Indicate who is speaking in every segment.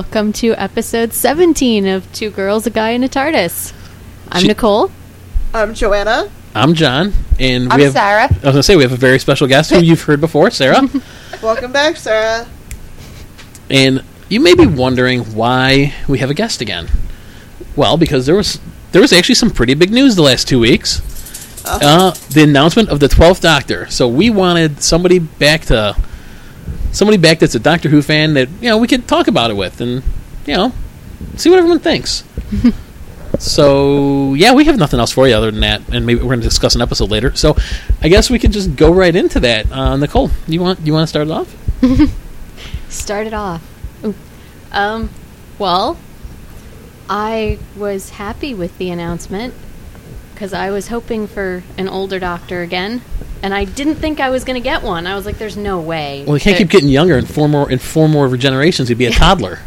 Speaker 1: Welcome to episode 17 of Two Girls, a Guy, and a TARDIS. I'm
Speaker 2: She-
Speaker 1: Nicole.
Speaker 3: I'm Joanna.
Speaker 2: I'm John, and
Speaker 4: I'm
Speaker 2: have.
Speaker 4: Sarah.
Speaker 2: I was gonna say we have a very special guest who you've heard before, Sarah.
Speaker 3: Welcome back, Sarah.
Speaker 2: and you may be wondering why we have a guest again. Well, because there was there was actually some pretty big news the last two weeks. Uh, the announcement of the twelfth Doctor. So we wanted somebody back to somebody back that's a Doctor Who fan that you know we could talk about it with, and you know see what everyone thinks. so yeah, we have nothing else for you other than that, and maybe we're going to discuss an episode later. So I guess we could just go right into that. Uh, Nicole, you want you want to start it off?
Speaker 1: Start it off. Ooh. Um, well, I was happy with the announcement because I was hoping for an older doctor again, and I didn't think I was going to get one. I was like, "There's no way."
Speaker 2: Well, he can't keep getting younger. In four more in four more regenerations, he'd be a toddler.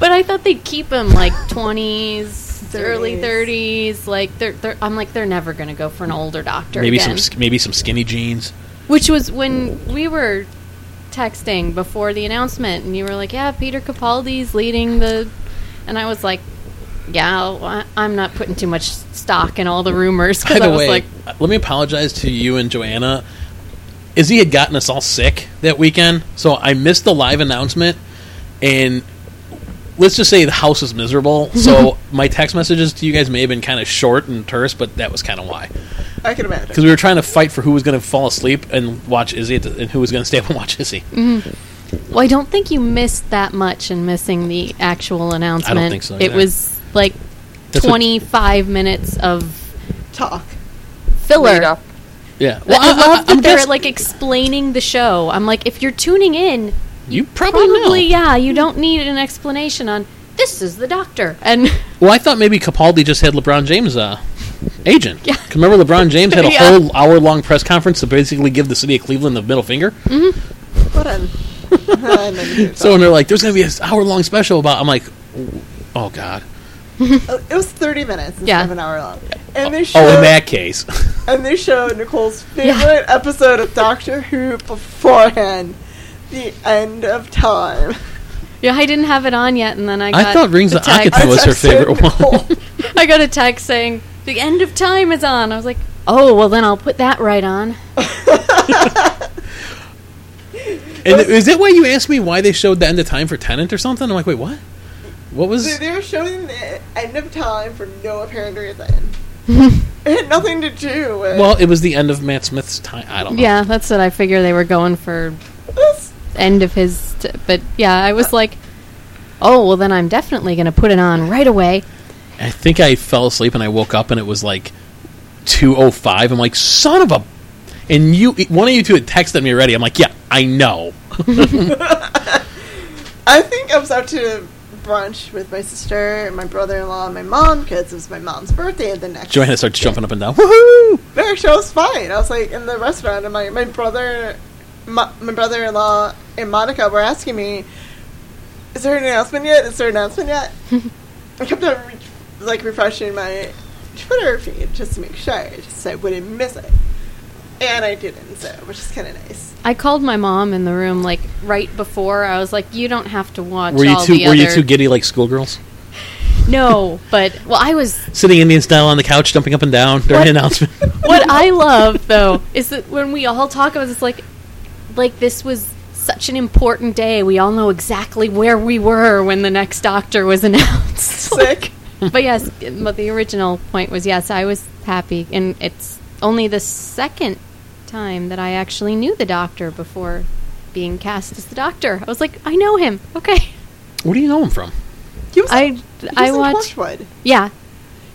Speaker 1: But I thought they'd keep him like twenties, early
Speaker 3: 30s.
Speaker 1: Like they're, they're, I'm like, they're never going to go for an older doctor
Speaker 2: maybe
Speaker 1: again.
Speaker 2: some maybe some skinny jeans.
Speaker 1: Which was when we were texting before the announcement, and you were like, "Yeah, Peter Capaldi's leading the," and I was like, "Yeah, well, I- I'm not putting too much stock in all the rumors.
Speaker 2: By
Speaker 1: I
Speaker 2: the
Speaker 1: was
Speaker 2: way,
Speaker 1: like,
Speaker 2: let me apologize to you and Joanna. Izzy had gotten us all sick that weekend, so I missed the live announcement. And let's just say the house was miserable. So my text messages to you guys may have been kind of short and terse, but that was kind of why.
Speaker 3: I can imagine.
Speaker 2: Because we were trying to fight for who was going to fall asleep and watch Izzy, at the, and who was going to stay up and watch Izzy. Mm-hmm.
Speaker 1: "Well, I don't think you missed that much in missing the actual announcement.
Speaker 2: I don't think so,
Speaker 1: It
Speaker 2: yeah.
Speaker 1: was like
Speaker 2: That's what-
Speaker 1: 25 minutes of
Speaker 3: Talk.
Speaker 1: filler."
Speaker 4: Lead up.
Speaker 2: Yeah.
Speaker 1: Well, I, love that
Speaker 2: I'm
Speaker 1: they're
Speaker 2: guess-
Speaker 1: like explaining the show. I'm like, if you're tuning in,
Speaker 2: You probably,
Speaker 1: probably
Speaker 2: know.
Speaker 1: yeah, you don't need an explanation on this is the doctor and
Speaker 2: Well, I thought maybe Capaldi just had LeBron James' uh, agent.
Speaker 1: Yeah.
Speaker 2: 'Cause Remember, LeBron James had a
Speaker 1: Yeah.
Speaker 2: whole hour-long press conference to basically give the city of Cleveland the middle finger.
Speaker 3: What an. and then you
Speaker 2: So when they're like, "There's going to be an hour-long special about," I'm like, "Oh God!"
Speaker 3: Talk. it was 30 minutes instead
Speaker 1: Yeah.
Speaker 3: of an hour long. And they
Speaker 2: Oh, in that case,
Speaker 3: and they showed Nicole's
Speaker 1: Yeah.
Speaker 3: favorite episode of Doctor Who beforehand. The end of time.
Speaker 1: yeah, I didn't have it on yet, and then I got
Speaker 2: I thought Rings
Speaker 1: the
Speaker 2: of
Speaker 1: text.
Speaker 2: Akhaten was her
Speaker 3: texted
Speaker 2: favorite one.
Speaker 1: I got a text saying the end of time is on. I was like, oh well, then I'll put that right on.
Speaker 2: And is that why you asked me why they showed the end of time for Tennant or something? I'm like, wait, what? What was?
Speaker 3: They- they were showing the end of time for no apparent reason. it had nothing to do with.
Speaker 2: Well, it was the end of Matt Smith's time. I don't know.
Speaker 1: Yeah, that's what I figure they were going for.
Speaker 3: this.
Speaker 1: End of his, t- but yeah, I was like, oh well, then I'm definitely going to put it on right away.
Speaker 2: I think I fell asleep and I woke up and it was like 2:05. I'm like, son of a. And you, one of you two had texted me already. I'm like, yeah, I know.
Speaker 3: I think I was out to brunch with my sister, and my brother-in-law, and my mom because it was my mom's birthday the next.
Speaker 2: Joanna starts jumping up and down. Woohoo!
Speaker 3: No, I was fine. I was like in the restaurant, and my my brother, my, my brother-in-law, and Monica were asking me, "Is there an announcement yet? Is there an announcement yet?" I kept on re- like refreshing my Twitter feed just to make sure, just so I wouldn't miss it. And I didn't, so which is kind of nice.
Speaker 1: I called my mom in the room like right before. I was like, "You don't have to watch
Speaker 2: Were you too? Were you too giddy like schoolgirls?
Speaker 1: no, but well, I was.
Speaker 2: Sitting Indian style on the couch, jumping up and down during
Speaker 1: What?
Speaker 2: the announcement.
Speaker 1: What I love though is that when we all talk about it's like, like this was such an important day. We all know exactly where we were when the next Doctor was announced.
Speaker 3: Sick.
Speaker 1: but yes, but the original point was yes, I was happy, and it's only the second time that I actually knew the Doctor before being cast as the Doctor. I was like, I know him. Okay,
Speaker 2: Where do you know him from?
Speaker 3: He was.
Speaker 1: I
Speaker 3: he was
Speaker 1: I
Speaker 3: in
Speaker 1: watched.
Speaker 3: Torchwood.
Speaker 1: Yeah,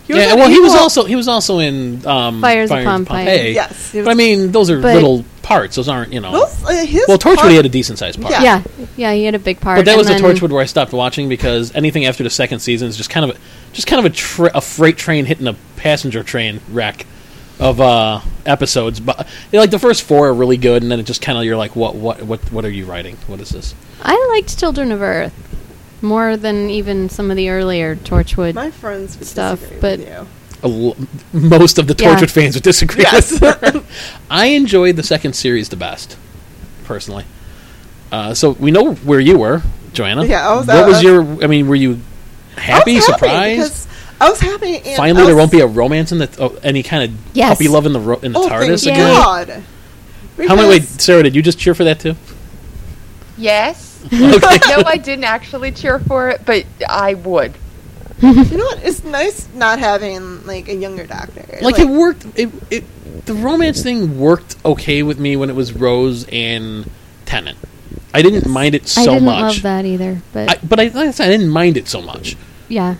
Speaker 3: He was
Speaker 2: yeah, well, he was also he was also in um,
Speaker 1: Fires of Pompeii.
Speaker 3: Yes, he
Speaker 2: but I mean, those are little parts. Those aren't you know.
Speaker 3: Those, uh, his
Speaker 2: well, Torchwood
Speaker 3: part-
Speaker 2: he had a decent sized part.
Speaker 3: Yeah.
Speaker 1: yeah, yeah. He had a big part.
Speaker 2: But that
Speaker 1: and
Speaker 2: was the Torchwood where I stopped watching because anything after the second season is just kind of a, just kind of a, tra- a freight train hitting a passenger train wreck of uh, episodes. But like the first four are really good, and then it just kind of you're like, what what what what are you writing? What is this?
Speaker 1: I liked Children of Earth more than even some of the earlier Torchwood.
Speaker 3: My friends would
Speaker 1: Stuff, but-
Speaker 3: with you.
Speaker 2: A l- most of the
Speaker 1: Yeah.
Speaker 2: Torchwood fans would disagree.
Speaker 3: Yes.
Speaker 2: with I enjoyed the second series the best, personally. Uh, so we know where you were. Joanna.
Speaker 3: Yeah, I was-
Speaker 2: What
Speaker 3: I
Speaker 2: was
Speaker 3: was-
Speaker 2: your? I mean, were you happy,
Speaker 3: I was happy
Speaker 2: surprised?
Speaker 3: Because I was happy. And
Speaker 2: Finally,
Speaker 3: I
Speaker 2: there won't be a romance in the oh, any kind of
Speaker 1: Yes.
Speaker 2: puppy love in the ro- in the
Speaker 3: Oh,
Speaker 2: TARDIS
Speaker 3: thank
Speaker 2: again.
Speaker 3: God.
Speaker 2: How many? Wait, Sarah, did you just cheer for that too?
Speaker 4: Yes.
Speaker 2: Okay.
Speaker 4: no, I didn't actually cheer for it, but I would.
Speaker 3: You know what? It's nice not having like a younger doctor.
Speaker 2: like, it worked. It, it the romance thing worked okay with me when it was Rose and Tennant. I didn't mind it so much.
Speaker 1: I didn't
Speaker 2: much.
Speaker 1: love that either, but
Speaker 2: I, but I, like I said, I didn't mind it so much.
Speaker 1: yeah.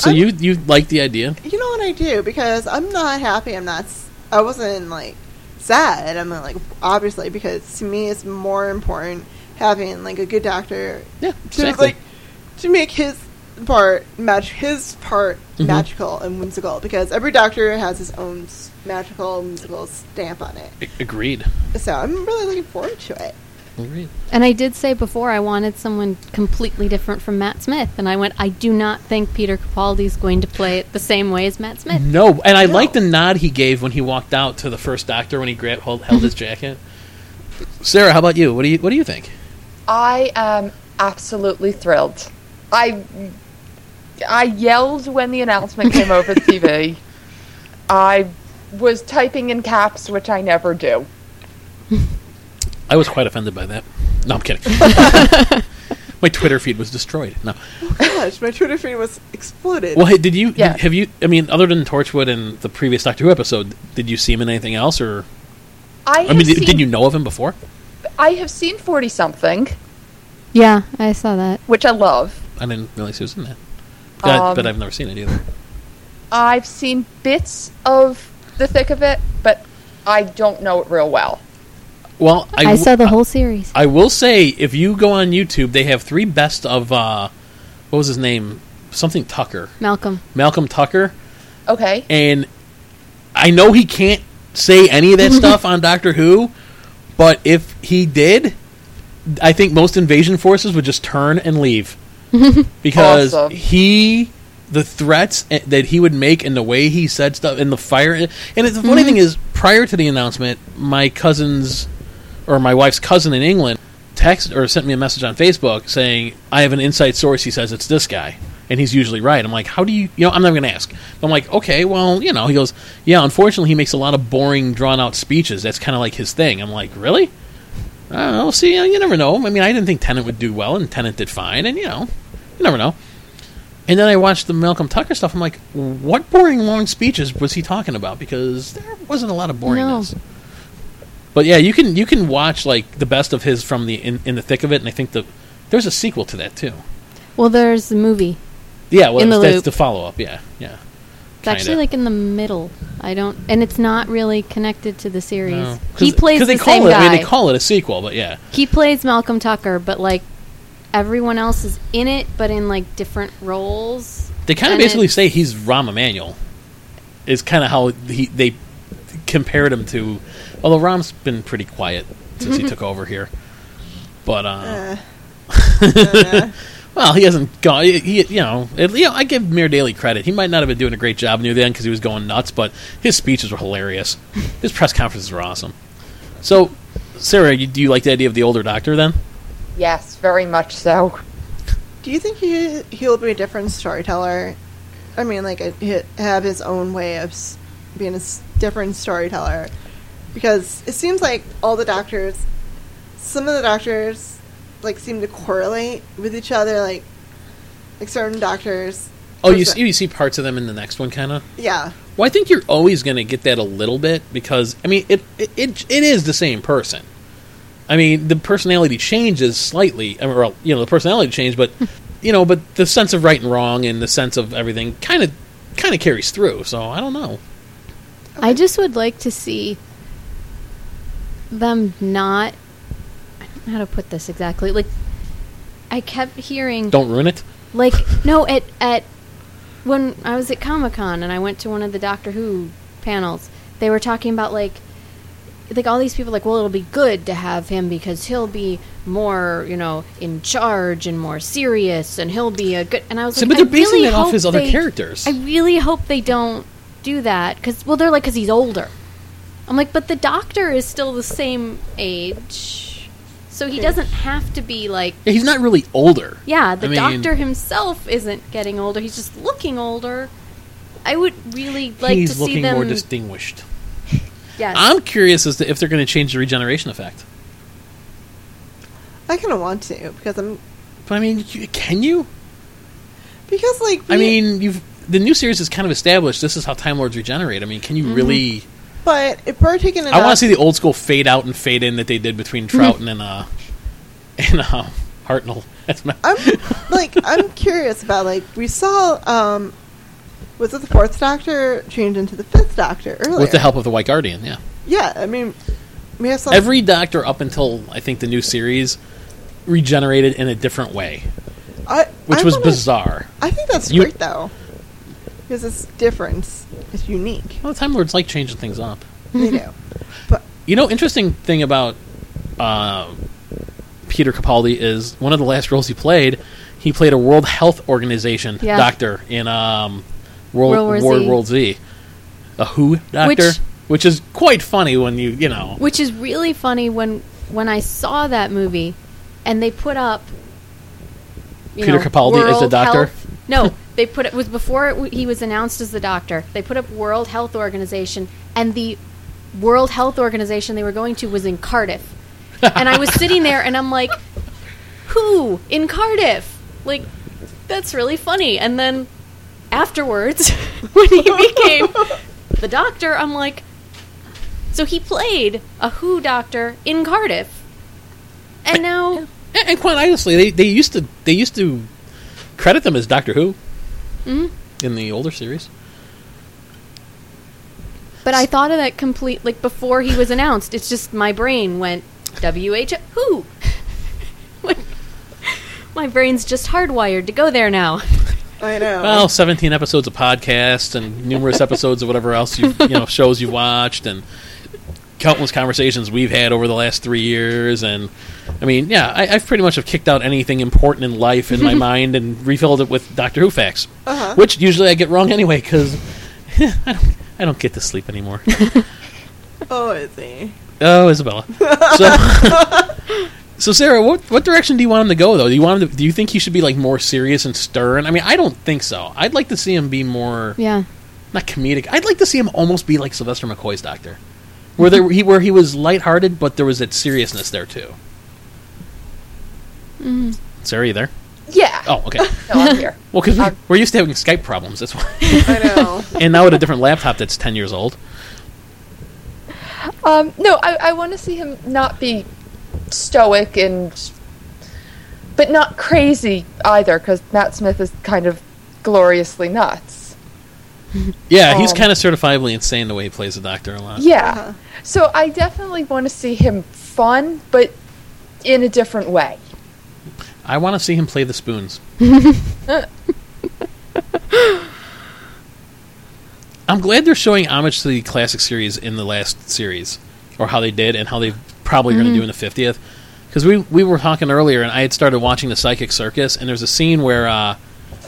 Speaker 2: So
Speaker 3: I'm-
Speaker 2: you you like the idea?
Speaker 3: You know what I do because I'm not happy. I'm not. I wasn't like sad. I'm like obviously because to me it's more important having like a good doctor
Speaker 2: Yeah,
Speaker 3: to
Speaker 2: exactly.
Speaker 3: like to make his part match his part
Speaker 2: Mhm.
Speaker 3: magical and whimsical because every doctor has his own magical whimsical stamp on it.
Speaker 2: Agreed.
Speaker 3: So I'm really looking forward to it.
Speaker 2: Agreed.
Speaker 1: And I did say before I wanted someone completely different from Matt Smith, and I went, I do not think Peter Capaldi is going to play it the same way as Matt Smith.
Speaker 2: No, and I
Speaker 3: No.
Speaker 2: like the nod he gave when he walked out to the first doctor when he grabbed held, held his mm-hmm. jacket. Sarah, how about you? What do you what do you think?
Speaker 4: I am absolutely thrilled. I I yelled when the announcement came over the TV. I was typing in caps, which I never do.
Speaker 2: I was quite offended by that. No, I'm kidding. My Twitter feed was destroyed. No.
Speaker 3: Oh gosh, my Twitter feed was exploded.
Speaker 2: Well, hey, did you
Speaker 4: Yeah.
Speaker 2: have you? I mean, other than Torchwood and the previous Doctor Who episode, did you see him in anything else, or
Speaker 4: I,
Speaker 2: I mean, did, did you know of him before?
Speaker 4: I have seen forty something,
Speaker 1: Yeah, I saw that.
Speaker 4: which I love.
Speaker 2: I didn't realize he was in that. But,
Speaker 4: Um,
Speaker 2: but I've never seen it either.
Speaker 4: I've seen bits of the thick of it, but I don't know it real well.
Speaker 2: Well, I,
Speaker 1: I,
Speaker 2: w-
Speaker 1: saw the whole series.
Speaker 2: I will say, if you go on YouTube, they have three best of uh, what was his name? Something Tucker,
Speaker 1: Malcolm.
Speaker 2: Malcolm Tucker,
Speaker 4: Okay.
Speaker 2: and I know he can't say any of that stuff on Doctor Who, but if he did, I think most invasion forces would just turn and leave because
Speaker 4: Awesome.
Speaker 2: he. The threats that he would make and the way he said stuff and the fire and the funny thing is, prior to the announcement, my cousin's or my wife's cousin in England texted or sent me a message on Facebook saying, I have an inside source. He says it's this guy. And he's usually right. I'm like, how do you, you know, I'm never going to ask. I'm like, okay, well, you know, he goes, yeah, unfortunately, he makes a lot of boring, drawn out speeches. That's kind of like his thing. I'm like, really? I don't know. See, you never know. I mean, I didn't think Tennant would do well, and Tennant did fine, and, you know, you never know. And then I watched the Malcolm Tucker stuff. I'm like, what boring, long speeches was he talking about? Because there wasn't a lot of boringness. But yeah, you can you can watch like the best of his from the in, in the thick of it, and I think the there's a sequel to that too.
Speaker 1: Well, there's the movie.
Speaker 2: Yeah, well,
Speaker 1: In the
Speaker 2: that's
Speaker 1: Loop.
Speaker 2: the follow up. Yeah, yeah.
Speaker 1: It's actually like in the middle. I don't, and it's not really connected to the series.
Speaker 2: No.
Speaker 1: He plays
Speaker 2: they
Speaker 1: the
Speaker 2: call
Speaker 1: same
Speaker 2: it.
Speaker 1: guy.
Speaker 2: I mean, they call it a sequel, but yeah,
Speaker 1: he plays Malcolm Tucker, but like everyone else is in it, but in like different roles.
Speaker 2: they kind of basically say he's Rahm Emanuel. Is kind of how he they compared him to. Although Rahm's been pretty quiet since he took over here, but uh,
Speaker 3: Uh, uh,
Speaker 2: Well, he hasn't gone. He, he- you know, it, you know, I give Mayor Daley credit. He might not have been doing a great job near the end because he was going nuts, but his speeches were hilarious. His press conferences were awesome. So, Sarah, you, do you like the idea of the older doctor then?
Speaker 4: Yes, very much so.
Speaker 3: do you think he he'll be a different storyteller? I mean, like a, have his own way of being a different storyteller, because it seems like all the doctors, some of the doctors, like seem to correlate with each other. Like, like certain doctors.
Speaker 2: Oh, you see, you see parts of them in the next one, kind of.
Speaker 3: Yeah,
Speaker 2: Well, I think you're always going to get that a little bit because I mean, it, it it it is the same person. I mean, the personality changes slightly. I mean, well, you know, the personality changed, but you know, but the sense of right and wrong and the sense of everything kind of kind of carries through. So I don't know.
Speaker 1: I just would like to see them not. I don't know how to put this exactly. Like, I kept hearing
Speaker 2: Don't ruin it.
Speaker 1: like no at at when I was at Comic Con and I went to one of the Doctor Who panels, they were talking about like like all these people like well it'll be good to have him because he'll be more you know in charge and more serious and he'll be a good and I was
Speaker 2: See,
Speaker 1: like
Speaker 2: but they're
Speaker 1: I
Speaker 2: basing
Speaker 1: really
Speaker 2: it off his other characters.
Speaker 1: I really hope they don't do that because well they're like because he's older. I'm like but the Doctor is still the same age. So he doesn't have to be like
Speaker 2: Yeah, he's not really older.
Speaker 1: Yeah, the
Speaker 2: I mean-
Speaker 1: doctor himself isn't getting older. He's just looking older. I would really like
Speaker 2: he's
Speaker 1: to
Speaker 2: looking
Speaker 1: see them.
Speaker 2: more distinguished.
Speaker 1: yes.
Speaker 2: I'm curious as to if they're going to change the regeneration effect.
Speaker 3: I kind of want to because I'm
Speaker 2: But I mean, you- can you?
Speaker 3: because like
Speaker 2: I mean, you've the new series is kind of established. This is how Time Lords regenerate. I mean, can you mm-hmm. really?
Speaker 3: But if we're taking
Speaker 2: I want to see the old school fade out and fade in that they did between Troughton and uh and uh, Hartnell. That's my,
Speaker 3: I'm like I'm curious about like we saw um was it the fourth Doctor change into the fifth Doctor earlier
Speaker 2: with the help of the White Guardian. Yeah,
Speaker 3: Yeah, I mean we have some
Speaker 2: every Doctor up until I think the new series regenerated in a different way,
Speaker 3: I,
Speaker 2: which
Speaker 3: I
Speaker 2: was
Speaker 3: wanna-
Speaker 2: bizarre.
Speaker 3: I think that's
Speaker 2: You-
Speaker 3: great though because it's different, it's unique.
Speaker 2: Well, the Time Lords like changing things up.
Speaker 3: They do, but
Speaker 2: You know, interesting thing about uh, Peter Capaldi is one of the last roles he played. He played a World Health Organization
Speaker 1: Yeah.
Speaker 2: doctor in um, World
Speaker 1: World War
Speaker 2: War
Speaker 1: Z.
Speaker 2: World Z, a WHO doctor,
Speaker 1: Which-
Speaker 2: which, is quite funny when you you know.
Speaker 1: Which is really funny when when I saw that movie and they put up you
Speaker 2: Peter Capaldi as the
Speaker 1: World
Speaker 2: doctor?
Speaker 1: Health- no, they put it was before it, w- he was announced as the doctor. They put up World Health Organization and the World Health Organization they were going to was in Cardiff. and I was sitting there and I'm like, "Who in Cardiff?" Like that's really funny. And then afterwards when he became the doctor, I'm like, so he played a Who doctor in Cardiff, and now
Speaker 2: And, and quite honestly, they, they used to they used to credit them as Doctor Who
Speaker 1: Mhm.
Speaker 2: in the older series.
Speaker 1: But I thought of that complete like before he was announced. It's just my brain went WH who. My brain's just hardwired to go there now.
Speaker 3: I know.
Speaker 2: Well, seventeen episodes of podcasts and numerous episodes of whatever else you you know shows you watched and countless conversations we've had over the last three years. And I mean, yeah, I, I've pretty much have kicked out anything important in life in my mind and refilled it with Doctor Who facts,
Speaker 3: Uh-huh.
Speaker 2: which usually I get wrong anyway because I don't I don't get to sleep anymore.
Speaker 3: oh, is he?
Speaker 2: Oh, Isabella. So, so Sarah, what what direction do you want him to go though? Do you want him to, Do you think he should be like more serious and stern? I mean, I don't think so. I'd like to see him be more
Speaker 1: Yeah.
Speaker 2: not comedic. I'd like to see him almost be like Sylvester McCoy's Doctor, where there he where he was lighthearted, but there was that seriousness there too.
Speaker 1: Mm.
Speaker 2: Sarah, you there?
Speaker 4: Yeah.
Speaker 2: Oh, okay.
Speaker 4: No, I'm here.
Speaker 2: Well, because
Speaker 4: Um,
Speaker 2: we're used to having Skype problems. That's why.
Speaker 3: I know.
Speaker 2: and now with a different laptop that's ten years old.
Speaker 4: Um, no, I, I want to see him not be stoic and, but not crazy either, because Matt Smith is kind of gloriously nuts.
Speaker 2: Yeah, he's
Speaker 4: Um,
Speaker 2: kind of certifiably insane the way he plays the Doctor a lot.
Speaker 4: Yeah.
Speaker 3: Uh-huh.
Speaker 4: So I definitely want to see him fun, but in a different way.
Speaker 2: I want to see him play the spoons. I'm glad they're showing homage to the classic series in the last series, or how they did, and how they probably going to do in the fiftieth. Because we we were talking earlier, and I had started watching the Psychic Circus, and there's a scene where uh,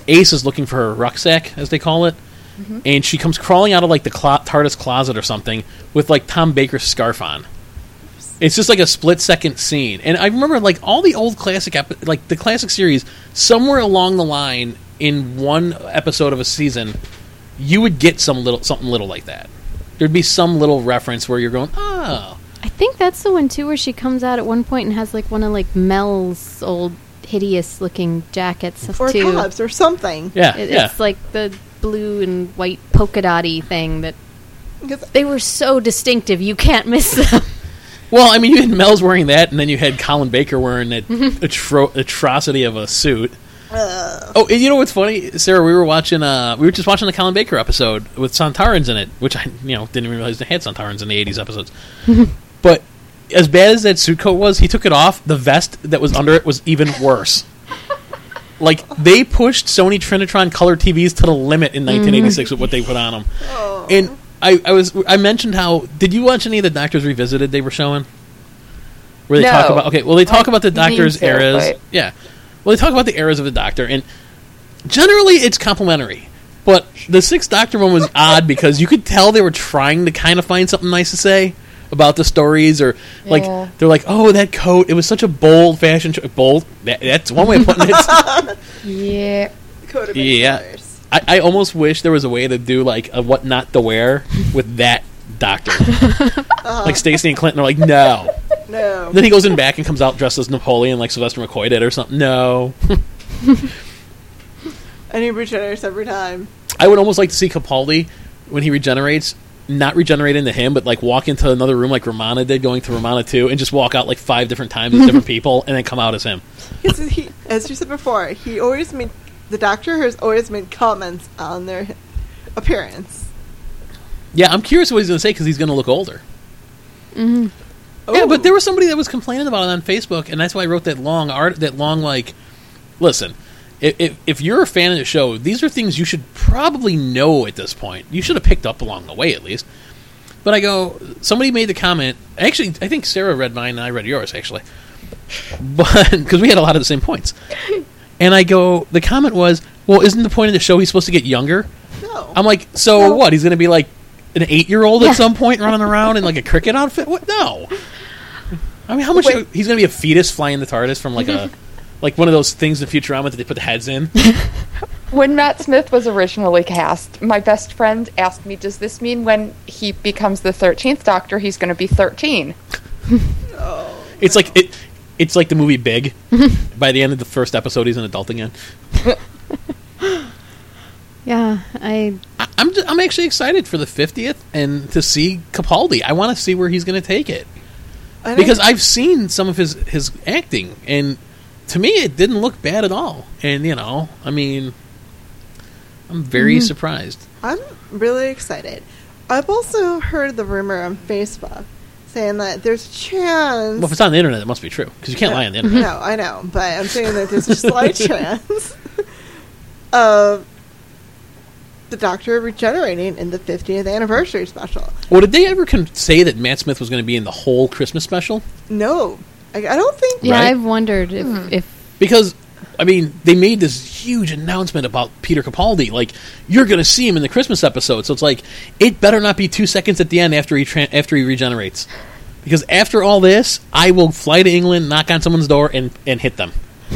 Speaker 2: Ace is looking for her rucksack, as they call it, Mm-hmm. and she comes crawling out of like the clo- TARDIS closet or something with like Tom Baker's scarf on. It's just like a split second scene, and I remember like all the old classic, epi- like the classic series. Somewhere along the line, in one episode of a season, you would get some little something little like that. There'd be some little reference where you're going, oh,
Speaker 1: I think that's the one too where she comes out at one point and has like one of like Mel's old hideous looking jackets
Speaker 3: or
Speaker 1: too.
Speaker 3: tops or something.
Speaker 2: yeah,
Speaker 1: It-
Speaker 2: yeah.
Speaker 1: It's like the blue and white polka dotty thing that they were so distinctive you can't miss them.
Speaker 2: Well, I mean, you had Mel's wearing that, and then you had Colin Baker wearing that atro- atrocity of a suit.
Speaker 3: uh,
Speaker 2: Oh, and you know what's funny, Sarah? We were watching. Uh, we were just watching the Colin Baker episode with Sontarans in it, which I, you know, didn't even realize they had Sontarans in the '80s episodes. but as bad as that suit coat was, he took it off. The vest that was under it was even worse. Like they pushed Sony Trinitron color TVs to the limit in mm-hmm. 1986 with what they put on them.
Speaker 3: oh.
Speaker 2: And I, I was I mentioned how did you watch any of the Doctors Revisited they were showing? Where they talk about okay, well they talk
Speaker 4: I
Speaker 2: about the Doctor's
Speaker 4: to,
Speaker 2: eras.
Speaker 4: but-
Speaker 2: Yeah, well they talk about the eras of the Doctor, and generally it's complimentary. But the Sixth Doctor one was odd because you could tell they were trying to kind of find something nice to say, about the stories, or like
Speaker 4: Yeah.
Speaker 2: they're like, "Oh, that coat! It was such a bold fashion cho- bold." That, that's one way of putting it.
Speaker 4: Yeah.
Speaker 3: Coat of
Speaker 2: Yeah. I, I almost wish there was a way to do like a what not to wear with that doctor. Uh-huh. Like Stacy and Clinton are like, no.
Speaker 3: No.
Speaker 2: Then he goes in back and comes out dressed as Napoleon, like Sylvester McCoy did, or something. No.
Speaker 3: And he regenerates every time.
Speaker 2: I would almost like to see Capaldi when he regenerates, not regenerate into him, but like walk into another room like Romana did, going to Romana two, and just walk out like five different times as different people, and then come out as him.
Speaker 3: Because he, as you said before, he always made the doctor has always made comments on their appearance.
Speaker 2: Yeah, I'm curious what he's going to say because he's going to look older.
Speaker 1: hmm
Speaker 2: Yeah,
Speaker 3: Oh.
Speaker 2: but there was somebody that was complaining about it on Facebook, and that's why I wrote that long art, that long like. Listen, if, if if you're a fan of the show, these are things you should probably know at this point. You should have picked up along the way at least. But I go, somebody made the comment. Actually, I think Sarah read mine and I read yours actually, but because we had a lot of the same points. And I go, the comment was, "Well, isn't the point of the show he's supposed to get younger?"
Speaker 3: No.
Speaker 2: I'm like, so
Speaker 4: No.
Speaker 2: what? He's going to be like an eight year old
Speaker 1: Yeah.
Speaker 2: at some point running around in like a cricket outfit? What? No. I mean, how much?
Speaker 3: Wait.
Speaker 2: He's going to be a fetus flying the TARDIS from like a like one of those things in Futurama that they put the heads in.
Speaker 4: When Matt Smith was originally cast, my best friend asked me, "Does this mean when he becomes the thirteenth Doctor, he's going to be 13?
Speaker 3: oh.
Speaker 2: It's like it. It's like the movie Big. By the end of the first episode, he's an adult again.
Speaker 1: Yeah, I
Speaker 2: I, I'm just, I'm actually excited for the 50th and to see Capaldi. I want to see where he's going to take it.
Speaker 3: And I-
Speaker 2: because I've seen some of his his acting, and to me, it didn't look bad at all. And you know, I mean, I'm very mm-hmm. surprised.
Speaker 3: I'm really excited. I've also heard the rumor on Facebook saying that there's a chance.
Speaker 2: Well, if it's on the internet, it must be true because you can't lie on the internet.
Speaker 3: no, I know, but I'm saying that there's a slight chance of the Doctor regenerating in the 50th anniversary special.
Speaker 2: Well, did they ever con- say that Matt Smith was going to be in the whole Christmas special?
Speaker 3: No, I, I don't think.
Speaker 1: yeah,
Speaker 2: Right?
Speaker 1: I've wondered if hmm. if
Speaker 2: Because I mean, they made this huge announcement about Peter Capaldi. Like, you're going to see him in the Christmas episode. So it's like, it better not be two seconds at the end after he tra- after he regenerates. Because after all this, I will fly to England, knock on someone's door, and, and hit them.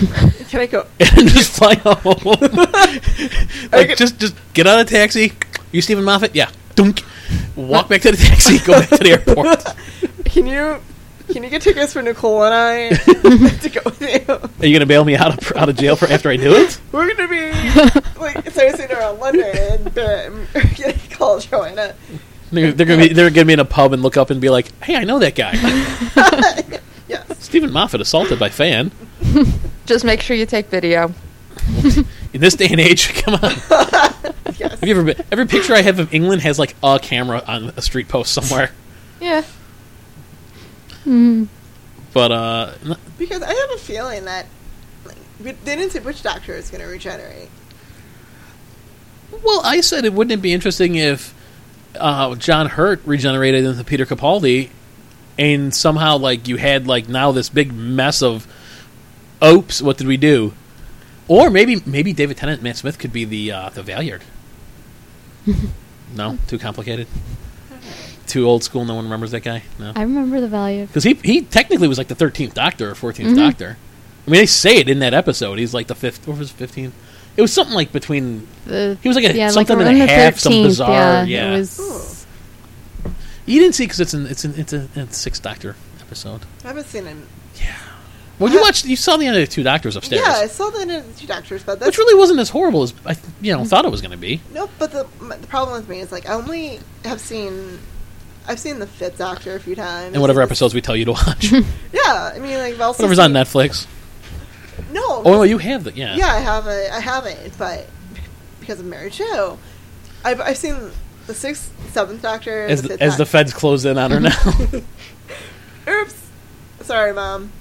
Speaker 3: Can I go?
Speaker 2: and just fly home. like
Speaker 3: Okay.
Speaker 2: just just get out of the taxi. You Steven Moffat? Yeah. Dunk. Walk back to the taxi. Go back to the airport.
Speaker 3: Can you? Can you get tickets for Nicole and I to go with you?
Speaker 2: Are you gonna bail me out of out of jail for after I do it?
Speaker 3: We're gonna be like Thursday around London and um, getting called Joanna.
Speaker 2: They're, they're gonna be they're gonna be in a pub and look up and be like, "Hey, I know that guy,
Speaker 3: Yes.
Speaker 2: Steven Moffat, assaulted by fan."
Speaker 4: Just make sure you take video.
Speaker 2: In this day and age, come on.
Speaker 3: Yes.
Speaker 2: Have you ever been? Every picture I have of England has like a camera on a street post somewhere.
Speaker 4: Yeah.
Speaker 2: But uh,
Speaker 3: Because I have a feeling that like, they didn't say which doctor is going to regenerate.
Speaker 2: Well, I said it wouldn't it be interesting if uh, John Hurt regenerated into Peter Capaldi, and somehow like you had like now this big mess of, oops, what did we do? Or maybe maybe David Tennant, Matt Smith could be the uh, the Valeyard. no, too complicated. Too old school. No one remembers that guy. No,
Speaker 1: I remember the Valeyard.
Speaker 2: because he he technically was like the thirteenth Doctor or 14th
Speaker 1: Mhm.
Speaker 2: Doctor. I mean, they say it in that episode. He's like the fifth. Or was fifteenth? It was something like between
Speaker 1: The,
Speaker 2: He was like a-
Speaker 1: yeah,
Speaker 2: something
Speaker 1: like
Speaker 2: and a
Speaker 1: around the
Speaker 2: half, some bizarre-
Speaker 1: Yeah,
Speaker 2: yeah.
Speaker 1: It was.
Speaker 2: You didn't see because it's an it's an it's a, it's a sixth Doctor episode.
Speaker 3: I haven't seen him. Yeah.
Speaker 2: Well, you watched you saw the end of the two Doctors upstairs,
Speaker 3: Yeah, I saw that in the two doctors, but that's
Speaker 2: which really wasn't as horrible as I you know thought it was going to be.
Speaker 3: no. But the the problem with me is like I only have seen. I've seen the Fifth Doctor a few times.
Speaker 2: And whatever episodes we tell you to watch,
Speaker 3: Yeah, I mean like I've also
Speaker 2: whatever's on
Speaker 3: seen-
Speaker 2: Netflix.
Speaker 3: No.
Speaker 2: Oh, well, you have the yeah.
Speaker 3: Yeah, I have it. I have it, but because of Mary Jo, I've I've seen the sixth, seventh Doctor,
Speaker 2: As
Speaker 3: the
Speaker 2: as the feds close in on her now.
Speaker 3: Oops. Sorry, mom.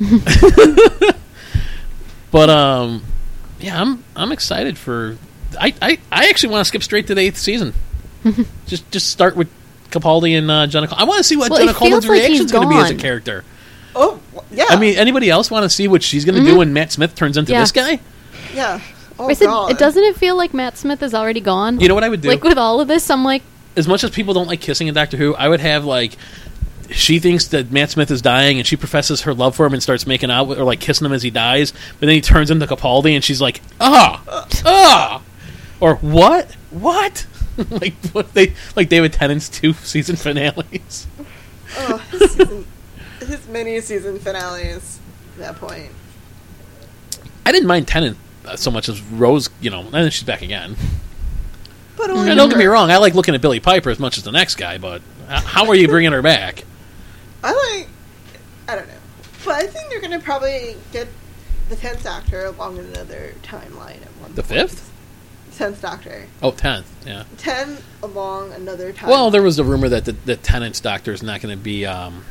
Speaker 2: but um, yeah, I'm I'm excited for. I I, I actually want to skip straight to the eighth season. just just start with Capaldi and uh, Jenna. Col- I want to see what
Speaker 1: Well,
Speaker 2: Jenna Coleman's
Speaker 1: like
Speaker 2: reaction is going to be as a character.
Speaker 3: Oh, yeah.
Speaker 2: I mean, anybody else want to see what she's going to do when Matt Smith turns into
Speaker 1: Yeah.
Speaker 2: this guy?
Speaker 3: yeah. Oh,
Speaker 1: I said,
Speaker 3: God.
Speaker 1: doesn't it feel like Matt Smith is already gone?
Speaker 2: You know what I would do?
Speaker 1: Like with all of this, I'm like,
Speaker 2: as much as people don't like kissing in Doctor Who, I would have like she thinks that Matt Smith is dying, and she professes her love for him and starts making out with, or like kissing him as he dies. But then he turns into Capaldi, and she's like, "Ah, ah," or "What? What?" like what they like David Tennant's two season finales.
Speaker 3: Oh, his, season, his mini season finales. At that point.
Speaker 2: I didn't mind Tennant uh, so much as Rose, you know, and then she's back again.
Speaker 3: But
Speaker 2: And don't get me wrong, I like looking at Billie Piper as much as the next guy, but uh, how are you bringing her back?
Speaker 3: I like. I don't know, but I think they're gonna probably get the tenth actor along another timeline at one.
Speaker 2: The
Speaker 3: point.
Speaker 2: fifth?
Speaker 3: Tenth Doctor.
Speaker 2: Oh, tenth, yeah.
Speaker 3: Ten along another time.
Speaker 2: Well, there was a rumor that the, the Tennant's doctor is not going to be um,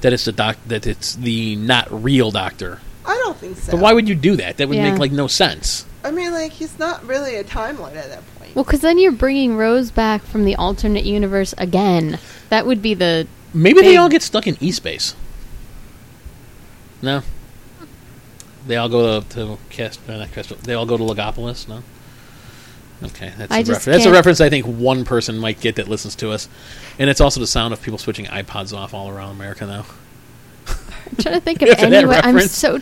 Speaker 2: that it's the doc that it's the not real doctor.
Speaker 3: I don't think so.
Speaker 2: But why would you do that? That would
Speaker 1: Yeah.
Speaker 2: make like no sense.
Speaker 3: I mean, like he's not really a timeline at that point.
Speaker 1: Well, because then you're bringing Rose back from the alternate universe again. That would be the.
Speaker 2: Maybe they
Speaker 1: Big-
Speaker 2: all get stuck in E space. No, they all go to, to Cast, uh, not Cast, They all go to Logopolis. No. Okay, that's
Speaker 1: I
Speaker 2: a
Speaker 1: just
Speaker 2: refer- that's a reference I think one person might get that listens to us, and it's also the sound of people switching iPods off all around America now.
Speaker 1: I'm trying to think of
Speaker 2: Isn't
Speaker 1: any way. I'm so.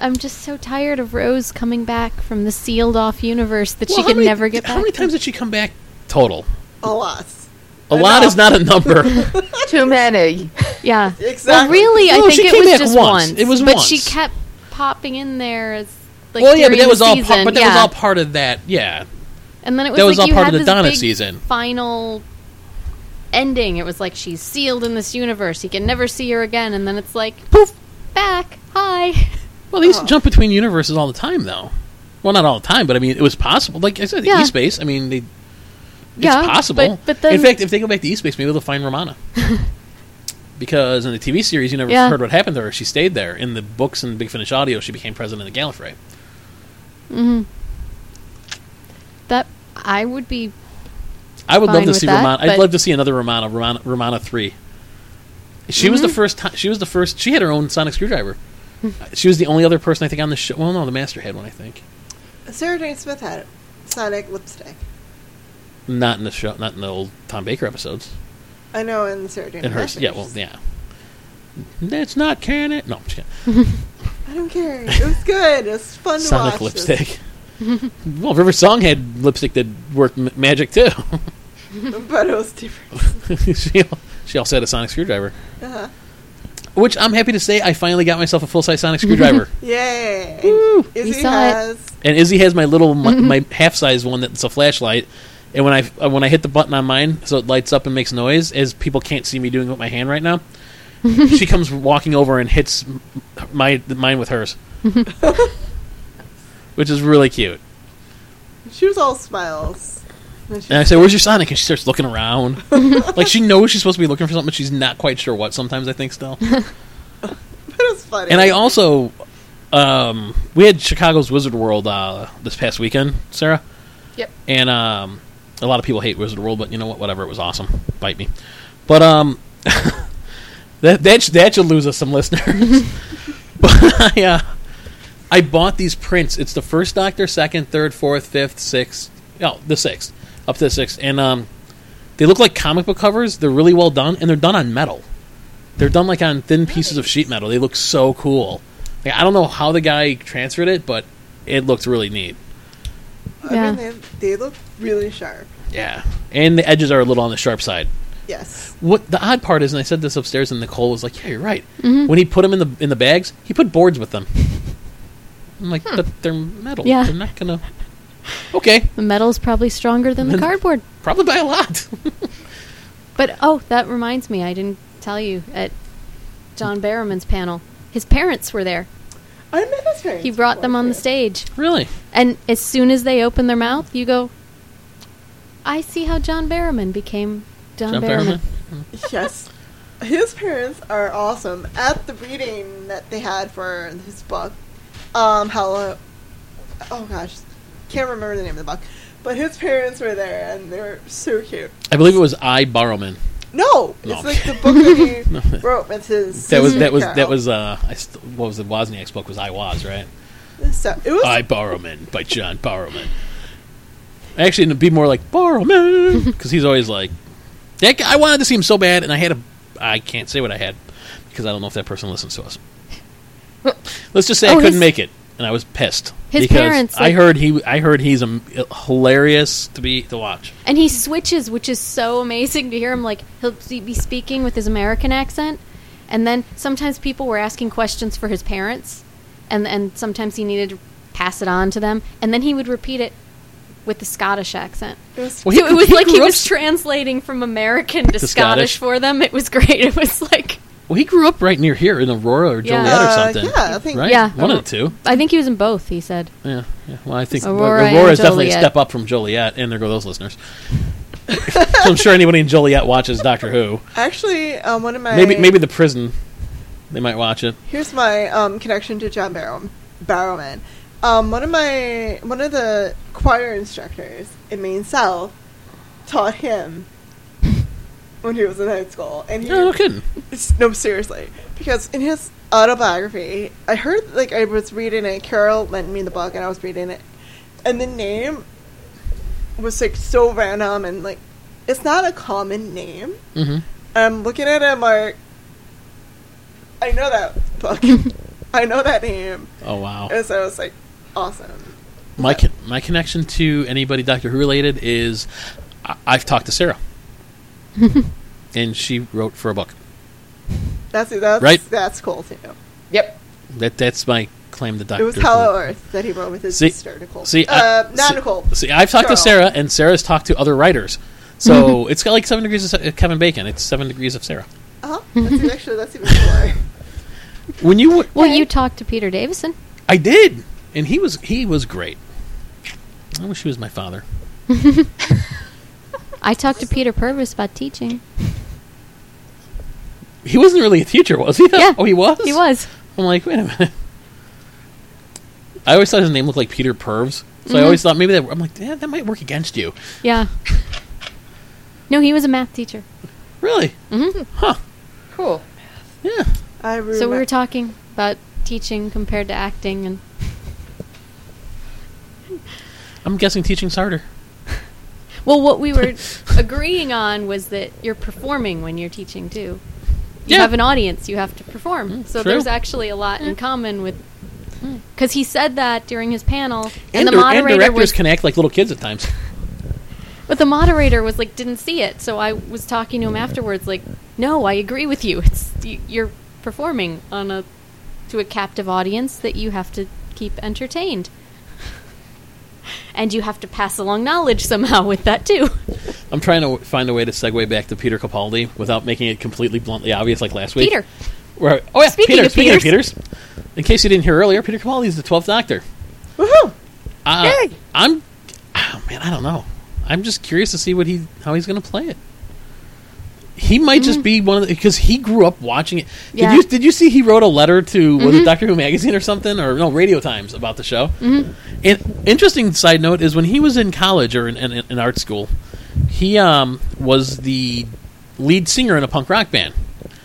Speaker 1: I'm just so tired of Rose coming back from the sealed off universe that
Speaker 2: Well,
Speaker 1: she
Speaker 2: how
Speaker 1: could
Speaker 2: many-
Speaker 1: never get back.
Speaker 2: How many times did she come back total?
Speaker 3: a lot.
Speaker 2: A lot is not a number.
Speaker 4: Too many.
Speaker 1: Yeah. Well,
Speaker 3: Exactly.
Speaker 1: really, I think it was just
Speaker 2: once.
Speaker 1: once.
Speaker 2: It was
Speaker 1: but
Speaker 2: once.
Speaker 1: she kept popping in there as. Like,
Speaker 2: well, yeah, but that was
Speaker 1: the
Speaker 2: all.
Speaker 1: season.
Speaker 2: Part, but that was all part of that. Yeah,
Speaker 1: And then it was
Speaker 2: that was
Speaker 1: like
Speaker 2: all
Speaker 1: you
Speaker 2: part of the Donna season.
Speaker 1: Final ending. It was like she's sealed in this universe. He can never see her again. And then it's like poof, back. Hi.
Speaker 2: Well, they used to
Speaker 3: Oh.
Speaker 2: jump between universes all the time, though. Well, not all the time, but I mean, it was possible. Like I said,
Speaker 1: Yeah.
Speaker 2: E-Space. I mean, they, it's
Speaker 1: Yeah,
Speaker 2: possible.
Speaker 1: but- but then-
Speaker 2: in fact, if they go back to E-Space, maybe they'll find Romana. because in the TV series, you never
Speaker 1: Yeah.
Speaker 2: heard what happened to her. She stayed there. In the books and Big Finish audio, she became president of Gallifrey.
Speaker 1: hmm That I would be.
Speaker 2: I would love to see
Speaker 1: that,
Speaker 2: Romana. I'd love to see another Romana. Romana, Romana three. She was the
Speaker 1: Mhm.
Speaker 2: first time. She was the first. She had her own sonic screwdriver. she was the only other person I think on the show. Well, no, the Master had one. I think
Speaker 3: Sarah Jane Smith had it. Sonic lipstick.
Speaker 2: not in the show. Not in the old Tom Baker episodes.
Speaker 3: I know in the Sarah Jane.
Speaker 2: In her, yeah, well, yeah. That's not canon. No, I'm just kidding.
Speaker 3: I don't care. It was good. It was fun to
Speaker 2: Sonic
Speaker 3: watch.
Speaker 2: lipstick. well, River Song had lipstick that worked m- magic too.
Speaker 3: but it was different.
Speaker 2: she, she also had a sonic screwdriver,
Speaker 3: Uh-huh.
Speaker 2: which I'm happy to say I finally got myself a full size sonic screwdriver.
Speaker 3: Yay!
Speaker 2: Woo.
Speaker 3: Izzy
Speaker 1: We saw it.
Speaker 3: has.
Speaker 2: and Izzy has my little my, my half size one that's a flashlight. And when I uh, when I hit the button on mine, so it lights up and makes noise, as people can't see me doing it with my hand right now, she comes walking over and hits my mine with hers, which is really cute.
Speaker 3: She was all smiles. And
Speaker 2: And I say, "Where's your Sonic?" And she starts looking around, like she knows she's supposed to be looking for something, but she's not quite sure what. Sometimes I think still.
Speaker 3: but it was funny.
Speaker 2: And I also, um, we had Chicago's Wizard World uh, this past weekend, Sarah.
Speaker 4: Yep.
Speaker 2: And um, a lot of people hate Wizard World, but you know what? Whatever, it was awesome. Bite me. But um, that that that should lose us some listeners. but I uh, I bought these prints. It's the first Doctor, second, third, fourth, fifth, sixth. No, the sixth, up to the sixth, and um, they look like comic book covers. They're really well done, and they're done on metal. They're done like on thin pieces of sheet metal. They look so cool. Like, I don't know how the guy transferred it, but it looked really neat.
Speaker 3: I
Speaker 1: Yeah.
Speaker 3: mean, they, they look really sharp.
Speaker 2: Yeah, and the edges are a little on the sharp side.
Speaker 3: Yes.
Speaker 2: What the odd part is, and I said this upstairs, and Nicole was like, "Yeah, you're right."
Speaker 1: Mhm.
Speaker 2: When he put them in the in the bags, he put boards with them. I'm like, but hmm. they're metal.
Speaker 1: Yeah.
Speaker 2: they're not gonna. Okay,
Speaker 1: The metal's probably stronger than the cardboard.
Speaker 2: probably by a lot.
Speaker 1: But oh, that reminds me, I didn't tell you at John Barrowman's panel. His parents were there.
Speaker 3: I met his parents.
Speaker 1: He brought them
Speaker 3: before,
Speaker 1: on the stage.
Speaker 2: really?
Speaker 1: And as soon as they open their mouth, you go, I see how John Barrowman became John,
Speaker 2: John
Speaker 1: Barrowman.
Speaker 2: Barrowman?
Speaker 3: Yes. His parents are awesome. At the reading that they had for his book, um, how, oh gosh, can't remember the name of the book, but his parents were there and they were so cute.
Speaker 2: I believe it was I Borrowman.
Speaker 3: No, it's like the book that he
Speaker 2: No.
Speaker 3: wrote with his.
Speaker 2: That was that was that was uh, I st- what was the Wozniak's book was I was right.
Speaker 3: So it was.
Speaker 2: I Borrowman by John Borrowman. Actually, it'd be more like Borrowman because he's always like, that guy, I wanted to see him so bad, and I had a I can't say what I had because I don't know if that person listens to us. Let's just say
Speaker 1: Oh,
Speaker 2: I couldn't
Speaker 1: his-
Speaker 2: make it, and I was pissed
Speaker 1: His
Speaker 2: because
Speaker 1: parents,
Speaker 2: I
Speaker 1: like-
Speaker 2: heard he I heard he's um, hilarious to be to watch.
Speaker 1: And he switches, which is so amazing to hear him. Like he'll be speaking with his American accent, and then sometimes people were asking questions for his parents, and and sometimes he needed to pass it on to them, and then he would repeat it with the Scottish accent.
Speaker 3: It was-
Speaker 2: Well, he
Speaker 1: so it was
Speaker 2: grew-
Speaker 1: like he was
Speaker 2: up-
Speaker 1: translating from American to,
Speaker 2: To
Speaker 1: Scottish.
Speaker 2: Scottish.
Speaker 1: for them. It was great. It was like
Speaker 2: Well, he grew up right near here in Aurora or
Speaker 1: Yeah.
Speaker 2: Joliet or
Speaker 3: Uh,
Speaker 2: something.
Speaker 3: yeah, I think-
Speaker 2: right.
Speaker 1: Yeah.
Speaker 2: one of the two.
Speaker 1: I think he was in both. He said.
Speaker 2: Yeah, yeah. Well, I think
Speaker 1: Aurora
Speaker 2: Aurora,
Speaker 1: and
Speaker 2: is definitely a
Speaker 1: Joliet.
Speaker 2: step up from Joliet, and there go those listeners. so I'm sure anybody in Joliet watches Doctor Who.
Speaker 3: Actually, um, one of my
Speaker 2: Maybe maybe the prison, they might watch it.
Speaker 3: Here's my um, connection to John Barrow, Barrowman. Um, one of my one of the choir instructors in Maine South taught him when he was in high school, and he
Speaker 2: No, no kidding.
Speaker 3: No seriously because in his autobiography, I heard like I was reading it. Carol lent me the book, and I was reading it, and the name was like so random and like it's not a common name.
Speaker 2: hmm
Speaker 3: I'm looking at it, I'm like, I know that book. I know that name.
Speaker 2: Oh wow.
Speaker 3: And so I was like, awesome.
Speaker 2: My con- my connection to anybody Doctor Who related is I- I've talked to Sarah, and she wrote for a book.
Speaker 3: That's that's
Speaker 2: Right.
Speaker 3: That's cool too.
Speaker 4: Yep.
Speaker 2: That that's my claim to Doctor.
Speaker 3: It was
Speaker 2: Who.
Speaker 3: Hollow Earth that he wrote with his
Speaker 2: See-
Speaker 3: sister Nicole.
Speaker 2: See,
Speaker 3: uh,
Speaker 2: I-
Speaker 3: not
Speaker 2: see-
Speaker 3: Nicole.
Speaker 2: See, I've talked to Sarah, and Sarah's talked to other writers. So it's got like seven degrees of Kevin Bacon. It's seven degrees of Sarah.
Speaker 3: Uh-huh. That's actually that's even cooler.
Speaker 2: When you w-
Speaker 1: Well, you talked to Peter Davison.
Speaker 2: I did, and he was he was great. I wish he was my father.
Speaker 1: I talked to Peter Purves about teaching.
Speaker 2: He wasn't really a teacher, was he?
Speaker 1: Yeah.
Speaker 2: Oh, he was.
Speaker 1: He was.
Speaker 2: I'm like, wait a minute. I always thought his name looked like Peter Purves, so I
Speaker 1: Mhm.
Speaker 2: always thought maybe that. I'm like, yeah, that might work against you.
Speaker 1: Yeah. No, he was a math teacher.
Speaker 2: Really?
Speaker 1: hmm
Speaker 2: Huh?
Speaker 4: Cool.
Speaker 2: Yeah.
Speaker 3: I remember.
Speaker 1: So we were talking about teaching compared to acting, and
Speaker 2: I'm guessing teaching's harder.
Speaker 1: Well, what we were agreeing on was that you're performing when you're teaching too. You
Speaker 2: Yeah.
Speaker 1: have an audience, you have to perform.
Speaker 2: Mm,
Speaker 1: so
Speaker 2: true.
Speaker 1: there's actually a lot in common with. Because he said that during his panel, and,
Speaker 2: And,
Speaker 1: the
Speaker 2: dir- and directors
Speaker 1: was,
Speaker 2: can act like little kids at times.
Speaker 1: but the moderator was like, didn't see it. So I was talking to him afterwards, like, no, I agree with you. It's you're performing on a to a captive audience that you have to keep entertained, and you have to pass along knowledge somehow with that too.
Speaker 2: I'm trying to find a way to segue back to Peter Capaldi without making it completely bluntly obvious like last week.
Speaker 1: Peter,
Speaker 2: Where, oh yeah,
Speaker 1: Speaking
Speaker 2: Peter.
Speaker 1: of
Speaker 2: speaking
Speaker 1: Peters.
Speaker 2: of Peters, in case you didn't hear earlier, Peter Capaldi is the Twelfth Doctor.
Speaker 3: Woohoo!
Speaker 2: Uh,
Speaker 3: Yay!
Speaker 2: I'm, oh, man, I don't know. I'm just curious to see what he how he's going to play it. He might just be one of the because he grew up watching it. Did
Speaker 1: Yeah.
Speaker 2: you did you see he wrote a letter to was it Doctor Who magazine or something or no Radio Times about the show? Mm-hmm. And interesting side note is when he was in college or in, in, in art school, he um, was the lead singer in a punk rock band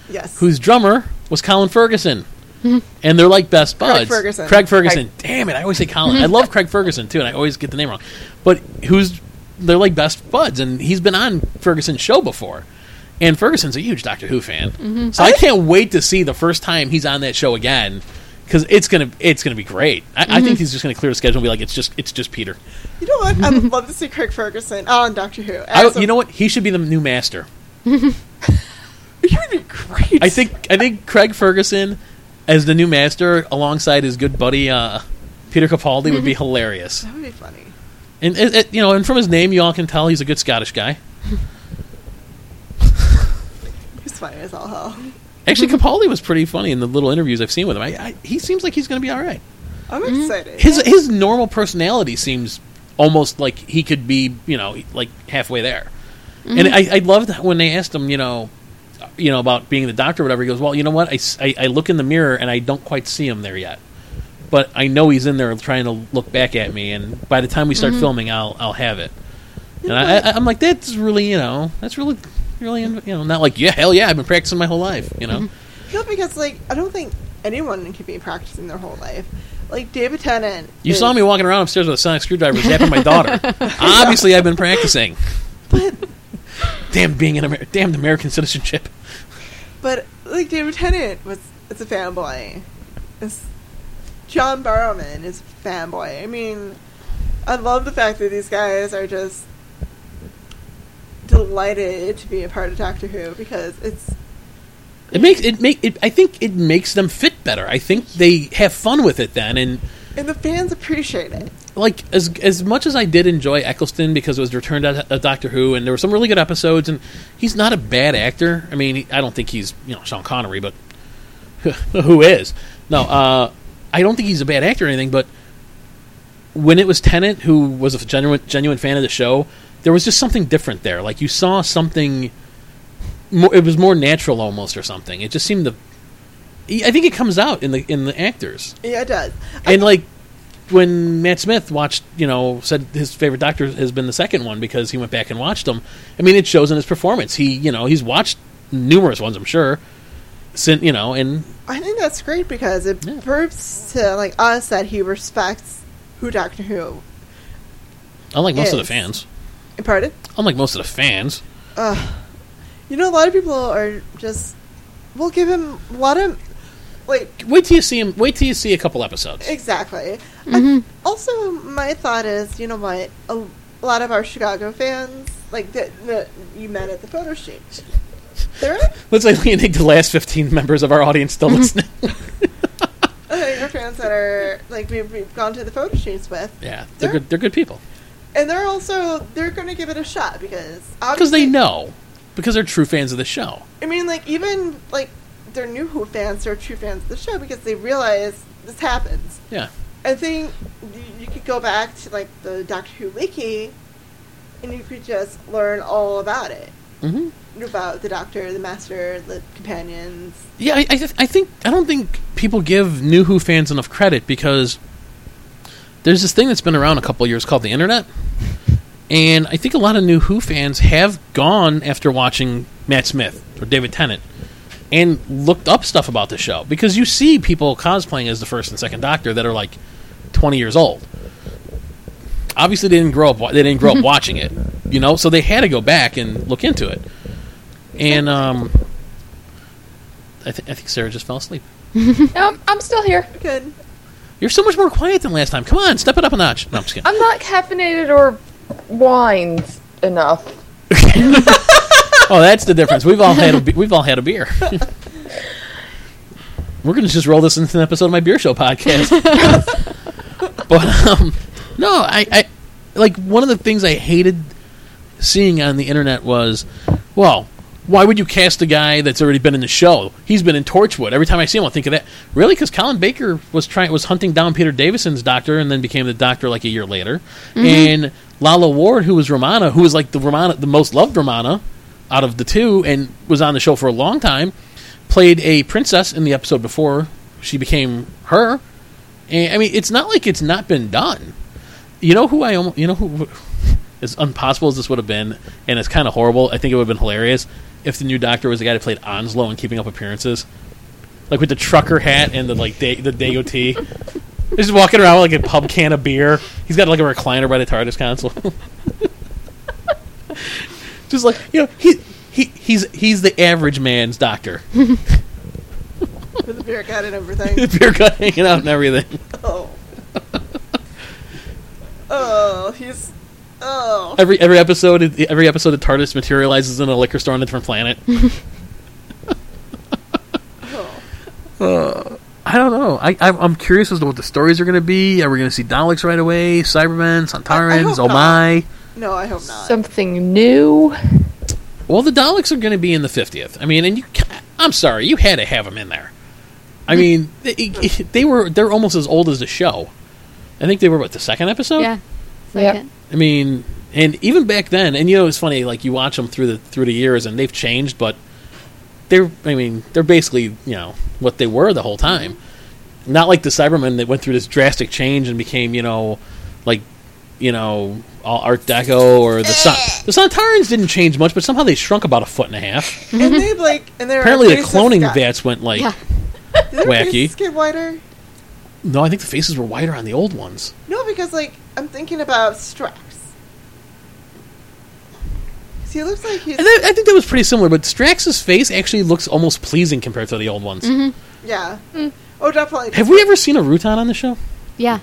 Speaker 3: Yes.
Speaker 2: whose drummer was Colin Ferguson. And they're like best
Speaker 3: Craig
Speaker 2: buds.
Speaker 3: Ferguson.
Speaker 2: Craig Ferguson. Damn it, I always say Colin. I love Craig Ferguson too, and I always get the name wrong. But who's they're like best buds, and he's been on Ferguson's show before. And Ferguson's a huge Doctor Who fan, mm-hmm. so I can't wait to see the first time he's on that show again because it's gonna it's gonna be great. I, I think mm-hmm. he's just gonna clear the schedule and be like, it's just it's just Peter.
Speaker 3: You know what? I would love to see Craig Ferguson on Doctor Who.
Speaker 2: I,
Speaker 3: As a-
Speaker 2: you know what? He should be the new master.
Speaker 3: He would be great.
Speaker 2: I think I think Craig Ferguson as the new master alongside his good buddy uh, Peter Capaldi would be mm-hmm. hilarious.
Speaker 3: that would be funny.
Speaker 2: And it, it- you know, and from his name, you all can tell he's a good Scottish guy.
Speaker 3: He's funny as all hell.
Speaker 2: Actually, Capaldi was pretty funny in the little interviews I've seen with him. I, I, he seems like he's going to be all right.
Speaker 3: I'm
Speaker 1: Mm-hmm.
Speaker 3: excited.
Speaker 2: His his normal personality seems almost like he could be, you know, like halfway there. And I, I loved that when they asked him, you know, you know about being the doctor or whatever. He goes, "Well, you know what? I I look in the mirror and I don't quite see him there yet, but I know he's in there trying to look back at me. And by the time we start filming, I'll I'll have it." And I, I, I'm like, "That's really, you know, that's really, really, you know, not like, yeah, hell yeah, I've been practicing my whole life, you know." Mm-hmm.
Speaker 3: No, because like I don't think anyone can be practicing their whole life. Like David Tennant.
Speaker 2: You
Speaker 3: is-
Speaker 2: saw me walking around upstairs with a sonic screwdriver zapping my daughter. Obviously, I've been practicing.
Speaker 3: But
Speaker 2: Damn, being an Amer- damned American citizenship.
Speaker 3: But like David Tennant was, it's a fanboy. It's, John Barrowman is a fanboy. I mean, I love the fact that these guys are just delighted to be a part of Doctor Who because it's
Speaker 2: It makes it make it. I think it makes them fit better. I think they have fun with it then, and
Speaker 3: and the fans appreciate it.
Speaker 2: like as as much as I did enjoy Eccleston because it was returned to a Doctor Who, and there were some really good episodes, and he's not a bad actor. I mean, I don't think he's you know Sean Connery, but who is? No, uh, I don't think he's a bad actor or anything. But when it was Tennant, who was a genuine genuine fan of the show, there was just something different there. Like you saw something. More, it was more natural almost, or something. It just seemed to. I think it comes out in the in the actors
Speaker 3: Yeah, it does.
Speaker 2: and like when Matt Smith watched, you know, said his favorite Doctor has been the second one because he went back and watched them. I mean, it shows in his performance. He, you know, he's watched numerous ones, I'm sure. Sin, you know, and
Speaker 3: I think that's great because it
Speaker 2: Yeah.
Speaker 3: proves to like us that he respects who Doctor Who.
Speaker 2: unlike most of the fans,
Speaker 3: Pardon?
Speaker 2: unlike most of the fans,
Speaker 3: Uh, you know, a lot of people are just. We'll give him a lot of. Like,
Speaker 2: wait till you see him. Wait till you see a couple episodes.
Speaker 3: exactly. And also, my thought is, you know what? A, a lot of our Chicago fans, like, that that you met at the photo shoot, they're
Speaker 2: Looks like we think the last 15 members of our audience still listening.
Speaker 3: uh, your fans that are, like, we've, we've gone to the photo shoots with.
Speaker 2: yeah, they're
Speaker 3: They're-
Speaker 2: good. They're good people
Speaker 3: And they're also, they're going to give it a shot because.
Speaker 2: because they know because they're true fans of the show.
Speaker 3: I mean, like even like they're new Who fans, they're true fans of the show because they realize this happens.
Speaker 2: Yeah,
Speaker 3: I think you, you could go back to like the Doctor Who wiki, and you could just learn all about it,
Speaker 2: hmm
Speaker 3: about the Doctor, the Master, the companions.
Speaker 2: Yeah, I, I, th- I think I don't think people give New Who fans enough credit because there's this thing that's been around a couple of years called the internet, and I think a lot of New Who fans have gone after watching Matt Smith or David Tennant and looked up stuff about the show because you see people cosplaying as the first and second Doctor that are like 20 years old. Obviously, they didn't grow up. They didn't grow up watching it, you know. So they had to go back and look into it. And um, I, th- I think Sarah just fell asleep.
Speaker 4: Um, I'm still here.
Speaker 3: Good.
Speaker 2: You're so much more quiet than last time. Come on, step it up a notch. No, I'm just kidding.
Speaker 4: I'm not caffeinated or wined enough.
Speaker 2: oh, that's the difference. We've all had a be- we've all had a beer. We're gonna just roll this into an episode of my beer show podcast. but um, no, I, I like one of the things I hated seeing on the internet was, well, why would you cast a guy that's already been in the show? He's been in Torchwood. Every time I see him, I think of that. Really, because Colin Baker was trying was hunting down Peter Davison's Doctor, and then became the Doctor like a year later. Mm-hmm. And Lalla Ward, who was Romana, who was like the Romana, the most loved Romana out of the two, and was on the show for a long time, played a princess in the episode before she became her. And I mean, it's not like it's not been done. You know who I almost, you know who, as impossible as this would have been, and it's kind of horrible. I think it would have been hilarious if the new Doctor was the guy that played Onslow in Keeping Up Appearances, like with the trucker hat and the like day, the Dago. He's just walking around with like a pub can of beer. He's got like a recliner by the TARDIS console. just like you know, he he he's he's the average man's doctor.
Speaker 3: With the beer gut and everything.
Speaker 2: beer gut hanging out and everything.
Speaker 3: oh. Oh, he's. Oh.
Speaker 2: Every every episode, every episode, the TARDIS materializes in a liquor store on a different planet.
Speaker 3: Oh.
Speaker 2: I don't know. I, I I'm curious as to what the stories are going to be. Are we going to see Daleks right away? Cybermen,
Speaker 3: I Sontarans,
Speaker 2: Oh my!
Speaker 3: No, I hope not.
Speaker 4: Something new.
Speaker 2: Well, the Daleks are going to be in the fiftieth. I mean, and you, I'm sorry, you had to have them in there. I mean, they, they were they're almost as old as the show. I think they were what the second episode.
Speaker 1: Yeah.
Speaker 4: Yep.
Speaker 1: Second.
Speaker 2: I mean, and even back then, and you know, it's funny. Like you watch them through the through the years, and they've changed, but they're. I mean, they're basically you know what they were the whole mm-hmm. time. Not like the Cybermen that went through this drastic change and became you know, like you know, all Art Deco or the Sun. Eh. The Sontarans didn't change much, but somehow they shrunk about a foot and a half.
Speaker 3: and they like, and they're
Speaker 2: Apparently, the cloning vats went like.
Speaker 1: Yeah.
Speaker 3: Did their
Speaker 2: wacky.
Speaker 3: faces get wider?
Speaker 2: No, I think the faces were wider on the old ones.
Speaker 3: No, because like I'm thinking about Strax. He looks like he's
Speaker 2: And that, I think that was pretty similar, but Strax's face actually looks almost pleasing compared to the old ones.
Speaker 3: yeah. Oh, definitely.
Speaker 2: Have we ever seen a Rutan on the show?
Speaker 1: Yeah.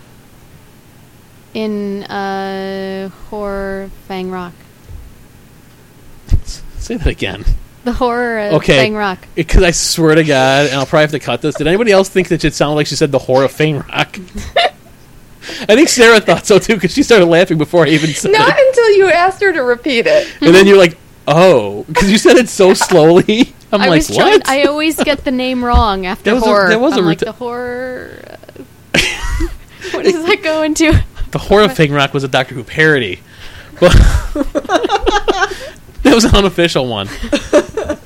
Speaker 1: In uh, horror Fang Rock.
Speaker 2: Say that again.
Speaker 1: The horror of
Speaker 2: Okay.
Speaker 1: Fang Rock.
Speaker 2: Because I swear to God, and I'll probably have to cut this. Did anybody else think that it sounded like she said the horror of Fame Rock? I think Sarah thought so too because she started laughing before I even said
Speaker 4: Not
Speaker 2: it.
Speaker 4: until you asked her to repeat it.
Speaker 2: And then you're like, oh, because you said it so slowly. I'm
Speaker 1: I
Speaker 2: like,
Speaker 1: was trying.
Speaker 2: what?
Speaker 1: I always get the name wrong after
Speaker 2: That was a-
Speaker 1: horror.
Speaker 2: that was a
Speaker 1: I'm like
Speaker 2: reti-
Speaker 1: the horror. uh, what does that go into?
Speaker 2: the horror of Fame Rock was a Doctor Who parody. But that was an unofficial one. That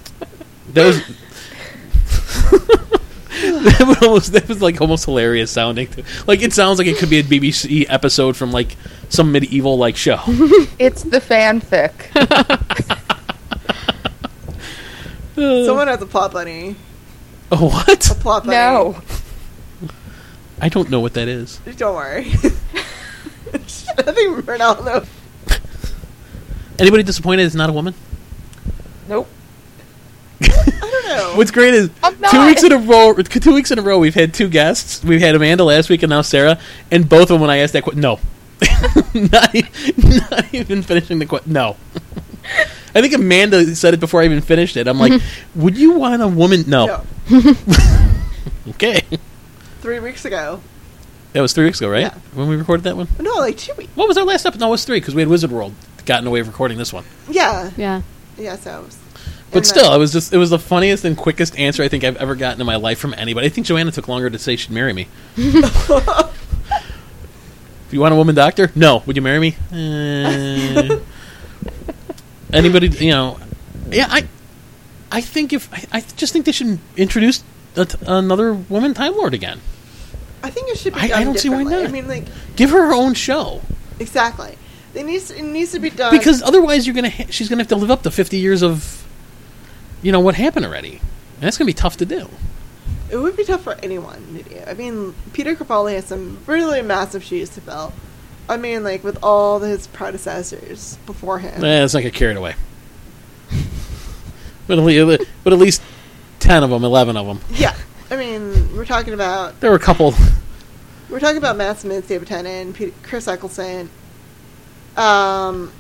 Speaker 2: was. That, was almost, that was like almost hilarious sounding. Like it sounds like it could be a BBC episode from like some medieval like show.
Speaker 4: It's the fanfic.
Speaker 3: Someone has a plot bunny.
Speaker 2: Oh, what?
Speaker 3: A plot bunny.
Speaker 4: No.
Speaker 2: I don't know what that is.
Speaker 3: Don't worry. I think Ronaldo.
Speaker 2: Anybody disappointed it's not a woman?
Speaker 4: Nope.
Speaker 3: I don't know.
Speaker 2: What's great is two weeks in a row. Two weeks in a row, we've had two guests. We've had Amanda last week and now Sarah, and both of them. When I asked that question, no, not, not even finishing the question. No, I think Amanda said it before I even finished it. I'm like, mm-hmm. would you want a woman? No.
Speaker 3: No.
Speaker 2: Okay,
Speaker 3: Three weeks ago.
Speaker 2: that was three weeks ago, right?
Speaker 3: Yeah.
Speaker 2: When we recorded that one.
Speaker 3: No, like two weeks.
Speaker 2: What was our last episode? No, it was three because we had Wizard World got in the way of recording this one.
Speaker 3: Yeah.
Speaker 1: Yeah.
Speaker 3: Yeah, so. it was-
Speaker 2: But
Speaker 3: and
Speaker 2: still, it was just it was the funniest and quickest answer I think I've ever gotten in my life from anybody. I think Joanna took longer to say she'd marry me. if you want a woman doctor, no. Would you marry me? Eh. anybody, you know? Yeah, I, I think if I, I just think they should introduce a t- another woman Time Lord again.
Speaker 3: I think it should be
Speaker 2: I- I
Speaker 3: done
Speaker 2: don't see why
Speaker 3: differently.
Speaker 2: not.
Speaker 3: I mean, like,
Speaker 2: Give her her own show
Speaker 3: exactly. It needs, it needs to be done.
Speaker 2: because otherwise you're gonna ha- she's gonna have to live up to 50 years of, you know, what happened already. And that's gonna be tough to do.
Speaker 3: it would be tough for anyone to do. I mean, Peter Capaldi has some really massive shoes to fill. I mean, like, with all his predecessors before him.
Speaker 2: Eh, let's not get carried away. but, at least, but at least 10 of them, 11 of them.
Speaker 3: Yeah. I mean, we're talking about
Speaker 2: There were a couple.
Speaker 3: we're talking about Matt Smith, David Tennant, Peter, Chris Eccleston, um,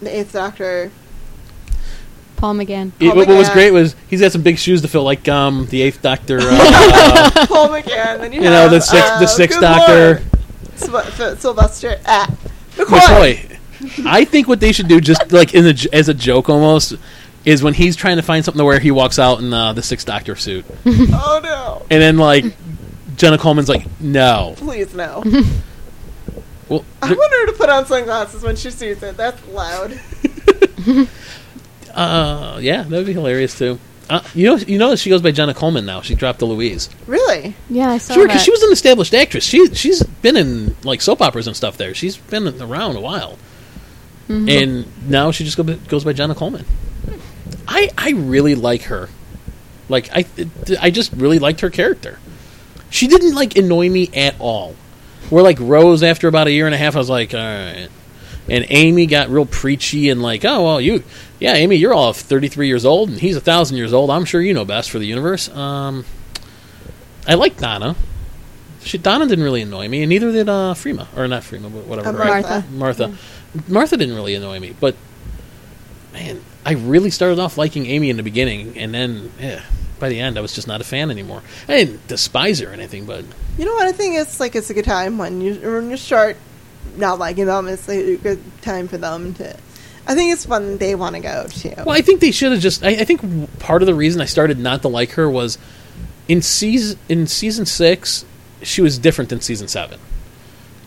Speaker 3: the Eighth Doctor.
Speaker 1: Paul McGann.
Speaker 2: It-
Speaker 3: Paul
Speaker 2: what was
Speaker 3: McGann.
Speaker 2: great was he's got some big shoes to fill, like um, the Eighth Doctor, uh,
Speaker 3: Paul McGann. Then you,
Speaker 2: you know,
Speaker 3: have,
Speaker 2: the sixth,
Speaker 3: uh,
Speaker 2: the Sixth
Speaker 3: good
Speaker 2: Doctor,
Speaker 3: Lord, Syl- Sylvester ah, McCoy.
Speaker 2: McCoy. I think what they should do, just like in the, j- as a joke almost, is when he's trying to find something to wear, he walks out in uh, the Sixth Doctor suit,
Speaker 3: Oh no!
Speaker 2: and then like Jenna Coleman's like, "No."
Speaker 3: Please no.
Speaker 2: Well,
Speaker 3: I want her to put on sunglasses when she sees it. That's loud.
Speaker 2: uh, yeah, that would be hilarious too. Uh, you know, you know, that she goes by Jenna Coleman now. She dropped the Louise.
Speaker 3: Really?
Speaker 1: Yeah, I saw
Speaker 2: Sure,
Speaker 1: that.
Speaker 2: because she was an established actress. She she's been in like soap operas and stuff. There, she's been around a while, and now she just go, goes by Jenna Coleman. I I really like her. Like I I just really liked her character. She didn't like annoy me at all. Where like Rose after about a year and a half, I was like, all right. And Amy got real preachy and like, oh well, you, yeah, Amy, you're all 33 years old and he's a thousand years old. I'm sure you know best for the universe. Um, I like Donna. She, Donna didn't really annoy me, and neither did uh, Freema, or not Freema, but whatever.
Speaker 3: Uh,
Speaker 2: her-
Speaker 3: Martha.
Speaker 2: Martha. Martha didn't really annoy me, but man, I really started off liking Amy in the beginning, and then yeah, by the end, I was just not a fan anymore. I didn't despise her or anything, but
Speaker 3: You know what? I think it's like it's a good time when you when you start not liking them. It's like a good time for them to. I think it's when they want to go too.
Speaker 2: well, I think they should have just. I, I think part of the reason I started not to like her was in season in season six, she was different than season seven,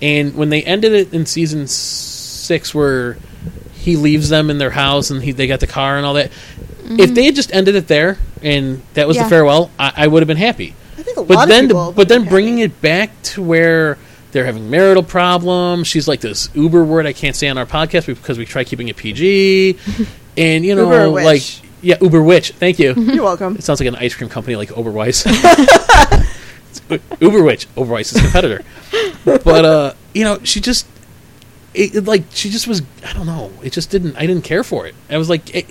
Speaker 2: and when they ended it in season six, where he leaves them in their house and he, they got the car and all that. If mm-hmm. they had just ended it there and that was the farewell, I, I would have been happy.
Speaker 3: I think a
Speaker 2: But
Speaker 3: lot
Speaker 2: then,
Speaker 3: of people.
Speaker 2: but then bringing it back to where they're having marital problems. She's like this Uber word I can't say on our podcast because we try keeping it PG, and you know, like yeah, Uber witch. Thank you.
Speaker 3: You're welcome.
Speaker 2: It sounds like an ice cream company like Oberweis. Uber Witch, Oberweis' competitor. But uh, you know, she just it, it, like she just was. I don't know. It just didn't. I didn't care for it. I was like, it,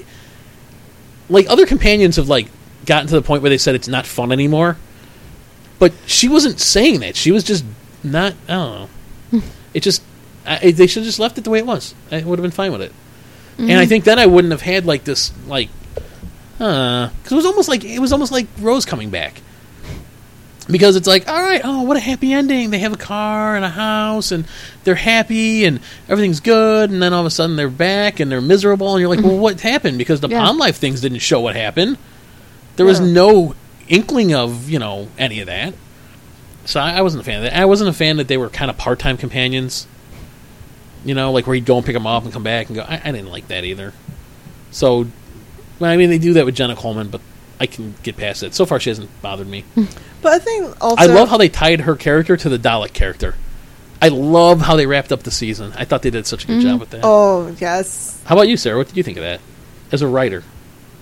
Speaker 2: like other companions have like gotten to the point where they said it's not fun anymore. But she wasn't saying that. She was just not. I don't know. it just. I, they should have just left it the way it was. I would have been fine with it. And I think then I wouldn't have had like this like, uh, because it was almost like it was almost like Rose coming back. Because it's like, all right, oh, what a happy ending! They have a car and a house, and they're happy, and everything's good. And then all of a sudden, they're back and they're miserable, and you're like, well, what happened? Because the
Speaker 1: Yeah.
Speaker 2: Pond Life things didn't show what happened. There was
Speaker 3: Yeah.
Speaker 2: no inkling of you know any of that. So I, I wasn't a fan of that. I wasn't a fan that they were kind of part time companions. You know, like where you'd go and pick them up and come back and go. I, I didn't like that either. So, well, I mean, they do that with Jenna Coleman, but I can get past it. So far, she hasn't bothered me.
Speaker 3: But I think also
Speaker 2: I love how they tied her character to the Dalek character. I love how they wrapped up the season. I thought they did such a good mm-hmm. job with that.
Speaker 3: Oh yes,
Speaker 2: How about you, Sarah? What did you think of that as a writer?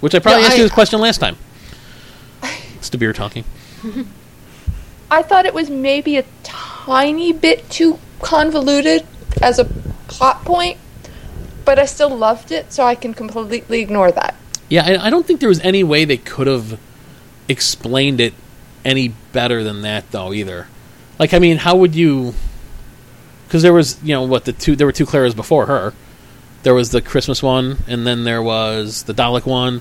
Speaker 2: Which I probably asked
Speaker 4: I-
Speaker 2: you this question last time. It's the beer talking.
Speaker 4: I thought it was maybe a tiny bit too convoluted as a plot point, but I still loved it, so I can completely ignore that.
Speaker 2: Yeah, I, I don't think there was any way they could have explained it any better than that, though. Either, like, I mean, how would you? Because there was, you know, what the two there were two Claras before her. There was the Christmas one, and then there was the Dalek one.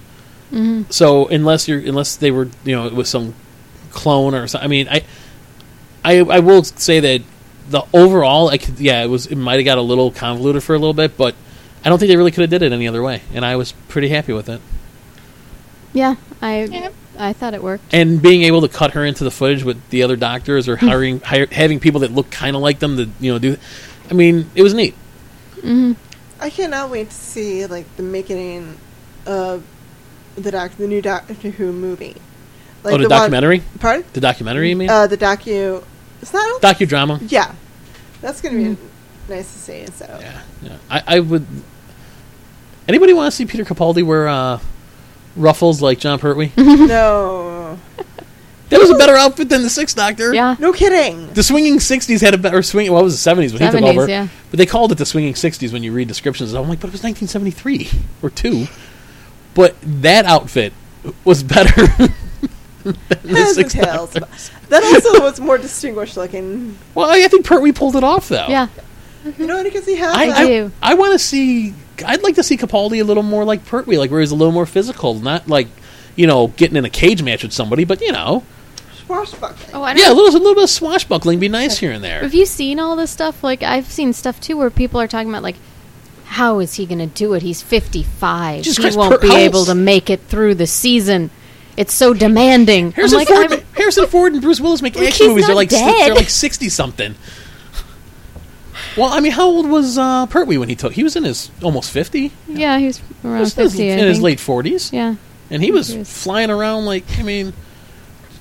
Speaker 2: Mm-hmm. So unless you're unless they were, you know, it was some clone or something. I mean, I, I, I will say that the overall, I could, yeah, it was it might have got a little convoluted for a little bit, but I don't think they really could have did it any other way, and I was pretty happy with it.
Speaker 1: Yeah, I
Speaker 4: Yeah.
Speaker 1: I thought it worked.
Speaker 2: and being able to cut her into the footage with the other doctors or hiring hire, having people that look kind of like them to you know do i mean it was neat
Speaker 3: I cannot wait to see like the making of the doc, the new Doctor Who movie. Like
Speaker 2: oh the,
Speaker 3: one-
Speaker 2: documentary
Speaker 3: pardon?
Speaker 2: the documentary you mean
Speaker 3: Uh, the docu. It's not.
Speaker 2: docudrama
Speaker 3: yeah, that's gonna be nice to see. So
Speaker 2: yeah, yeah. I, I would anybody want to see peter capaldi wear uh, ruffles like john pertwee
Speaker 3: no,
Speaker 2: that was a better outfit than the sixth doctor
Speaker 1: Yeah.
Speaker 3: no kidding.
Speaker 2: the swinging 60s had a better swing what was the 70s when he took over
Speaker 1: yeah.
Speaker 2: but they called it the swinging 60s when you read descriptions i'm like but it was 1973 or 2 but that outfit was better than the
Speaker 3: Heads and tails. That also was more distinguished looking.
Speaker 2: Well, I think Pertwee pulled it off, though.
Speaker 1: Yeah.
Speaker 3: You know, because he has.
Speaker 2: I,
Speaker 3: that-
Speaker 2: I,
Speaker 1: do.
Speaker 2: I want to see. I'd like to see Capaldi a little more like Pertwee, like where he's a little more physical, not like you know getting in a cage match with somebody, but you know,
Speaker 3: swashbuckling.
Speaker 1: Oh, I
Speaker 2: yeah, a little, a little bit of swashbuckling be nice here and there.
Speaker 1: Have you seen all this stuff? Like I've seen stuff too where people are talking about like how is he going to do it? He's 55.
Speaker 2: Jesus
Speaker 1: he
Speaker 2: Christ,
Speaker 1: won't
Speaker 2: per-
Speaker 1: be able to make it through the season. It's so demanding.
Speaker 2: Harrison,
Speaker 1: like,
Speaker 2: Ford,
Speaker 1: I'm-
Speaker 2: Harrison Ford and Bruce Willis make
Speaker 1: Like,
Speaker 2: action movies. They're like
Speaker 1: dead.
Speaker 2: they're like sixty something. Well, I mean, how old was uh, Pertwee when he took? He was in his almost fifty.
Speaker 1: yeah,
Speaker 2: He
Speaker 1: around
Speaker 2: was in his-
Speaker 1: 50. I
Speaker 2: in his late forties,
Speaker 1: Yeah.
Speaker 2: and he was,
Speaker 1: He was-
Speaker 2: flying around like I mean.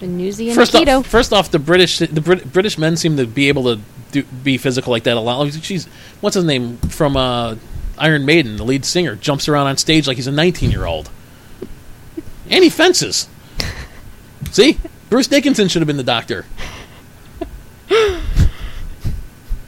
Speaker 1: And
Speaker 2: First
Speaker 1: keto.
Speaker 2: off, first off, the British the Brit- British men seem to be able to do, be physical like that a lot. She's what's his name from uh, Iron Maiden, the lead singer, jumps around on stage like he's a 19 year old, and he fences. See, Bruce Dickinson should have been the doctor.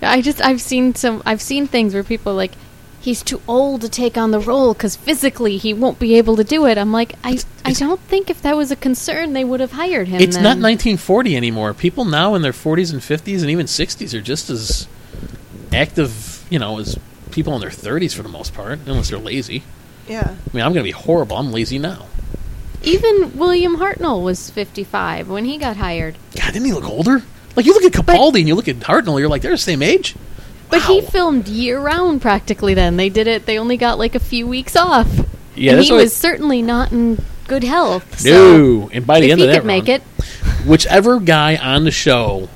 Speaker 1: I just I've seen some I've seen things where people are like he's too old to take on the role because physically he won't be able to do it. I'm like I I
Speaker 2: it's-
Speaker 1: don't think if that was a concern they would have hired him.
Speaker 2: It's not 1940 anymore. People now in their 40s and 50s and even 60s are just as active, you know, as people in their 30s for the most part, unless they're lazy.
Speaker 3: Yeah.
Speaker 2: I mean, I'm going to be horrible. I'm lazy now.
Speaker 1: Even William Hartnell was 55 when he got hired,
Speaker 2: God, didn't he look older? Like you look at Capaldi and you look at Hartnell, you're like they're the same age.
Speaker 1: but he filmed year round practically. Then they did it. They only got like a few weeks off.
Speaker 2: Yeah,
Speaker 1: and he was certainly not in good health. So
Speaker 2: No, and by the
Speaker 1: if
Speaker 2: end
Speaker 1: he
Speaker 2: of that
Speaker 1: could make
Speaker 2: run,
Speaker 1: it,
Speaker 2: whichever guy on the show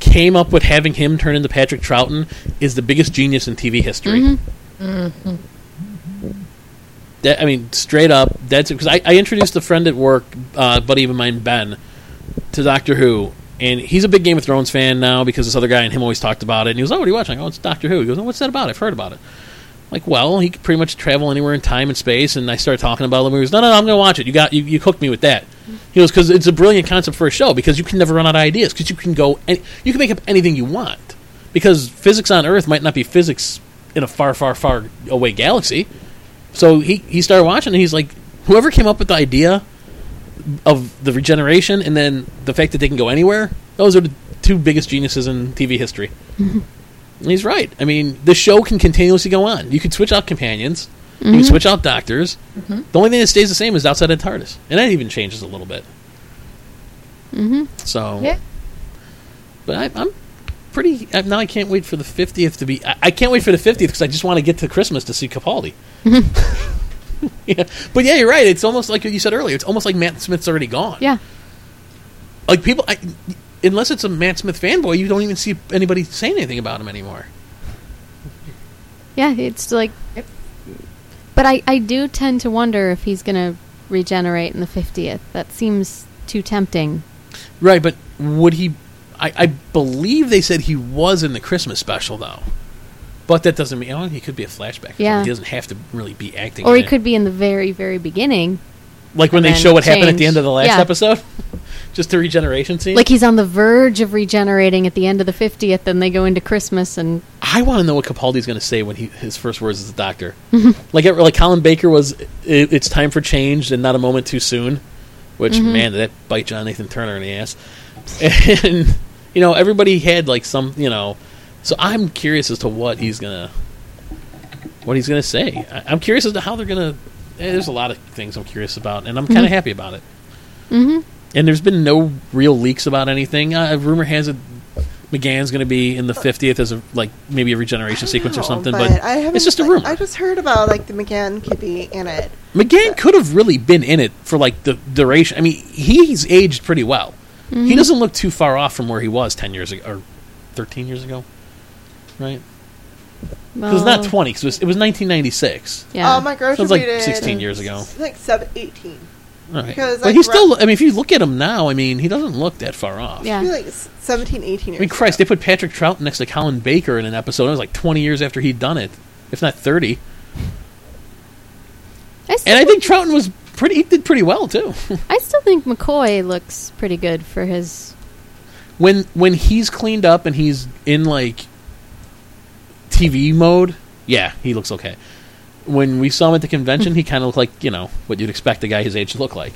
Speaker 2: came up with having him turn into Patrick Troughton is the biggest genius in TV history.
Speaker 1: Mm-hmm.
Speaker 2: I mean, straight up, that's because I, I introduced a friend at work, uh, buddy of mine, Ben, to Doctor Who, and he's a big Game of Thrones fan now because this other guy and him always talked about it. And he goes, "Oh, what are you watching?" I go, "It's Doctor Who." He goes, oh, "What's that about? I've heard about it." I'm like, well, he could pretty much travel anywhere in time and space, and I started talking about the movies. "No, no, no I'm going to watch it. You got you, you hooked me with that." He goes, "Because it's a brilliant concept for a show because you can never run out of ideas because you can go and you can make up anything you want because physics on Earth might not be physics in a far, far, far away galaxy. So he he started watching, and he's like, whoever came up with the idea of the regeneration, and then the fact that they can go anywhere. Those are the two biggest geniuses in TV history. And he's right. I mean, the show can continuously go on. You could switch out companions. You can switch out doctors. The only thing that stays the same is outside of TARDIS, and that even changes a little bit.
Speaker 1: Mm-hmm.
Speaker 2: So,
Speaker 4: Yeah.
Speaker 2: but I, I'm pretty. Uh, now I can't wait for the 50th to be. I, I can't wait for the 50th because I just want to get to Christmas to see Capaldi. yeah, but yeah, you're right. It's almost like you said earlier. It's almost like Matt Smith's already gone.
Speaker 1: Yeah.
Speaker 2: Like people, I, unless it's a Matt Smith fanboy, you don't even see anybody saying anything about him anymore.
Speaker 1: Yeah, it's like. But I, I do tend to wonder if he's going to regenerate in the 50th. That seems too tempting.
Speaker 2: Right, but would he? I, I believe they said he was in the Christmas special though. But that doesn't mean oh, he could be a flashback.
Speaker 1: Yeah.
Speaker 2: he doesn't have to really be acting.
Speaker 1: Or he
Speaker 2: it.
Speaker 1: could be in the very, very beginning.
Speaker 2: like when they show what happened at the end of the last
Speaker 1: Yeah.
Speaker 2: episode, just the regeneration scene.
Speaker 1: Like he's on the verge of regenerating at the end of the 50th, and they go into Christmas, and
Speaker 2: I want to know what Capaldi's going to say when he his first words as a doctor. like like Colin Baker was, it, it's time for change and not a moment too soon. Which mm-hmm. man, did that bite John Nathan Turner in the ass? And you know everybody had like some you know, so I'm curious as to what he's gonna what he's gonna say. I, I'm curious as to how they're gonna. eh, there's a lot of things I'm curious about, and I'm kind of happy about it.
Speaker 1: hmm
Speaker 2: And there's been no real leaks about anything. Uh, rumor has it McGann's going to be in the 50th as a like maybe a regeneration sequence or something,
Speaker 3: but,
Speaker 2: but,
Speaker 3: I
Speaker 2: it's just a
Speaker 3: like,
Speaker 2: rumor.
Speaker 3: I just heard about like the McGann could be in it.
Speaker 2: McGann could have really been in it for like the duration. I mean, he's aged pretty well. He mm-hmm. doesn't look too far off from where he was 10 years ago or 13 years ago, right? Because it's not
Speaker 1: Well,
Speaker 2: 20, 'cause it was, it was 1996.
Speaker 1: Yeah.
Speaker 3: Oh, my grocery
Speaker 2: Sounds like 16 years ago.
Speaker 3: Like seven, 18.
Speaker 2: All right.
Speaker 3: Because,
Speaker 2: but
Speaker 3: like,
Speaker 2: he's still. I mean, if you look at him now, I mean, he doesn't look that far off.
Speaker 1: Yeah.
Speaker 3: Maybe like s- 17, 18 years.
Speaker 2: I mean, Christ, they put Patrick Troughton next to Colin Baker in an episode. It was like 20 years after he'd done it, if not 30.
Speaker 1: I still,
Speaker 2: And I think Troughton was pretty. He did pretty well too.
Speaker 1: I still think McCoy looks pretty good for his.
Speaker 2: when when he's cleaned up and he's in like TV mode, yeah, he looks okay. When we saw him at the convention, he kind of looked like you know what you'd expect a guy his age to look like.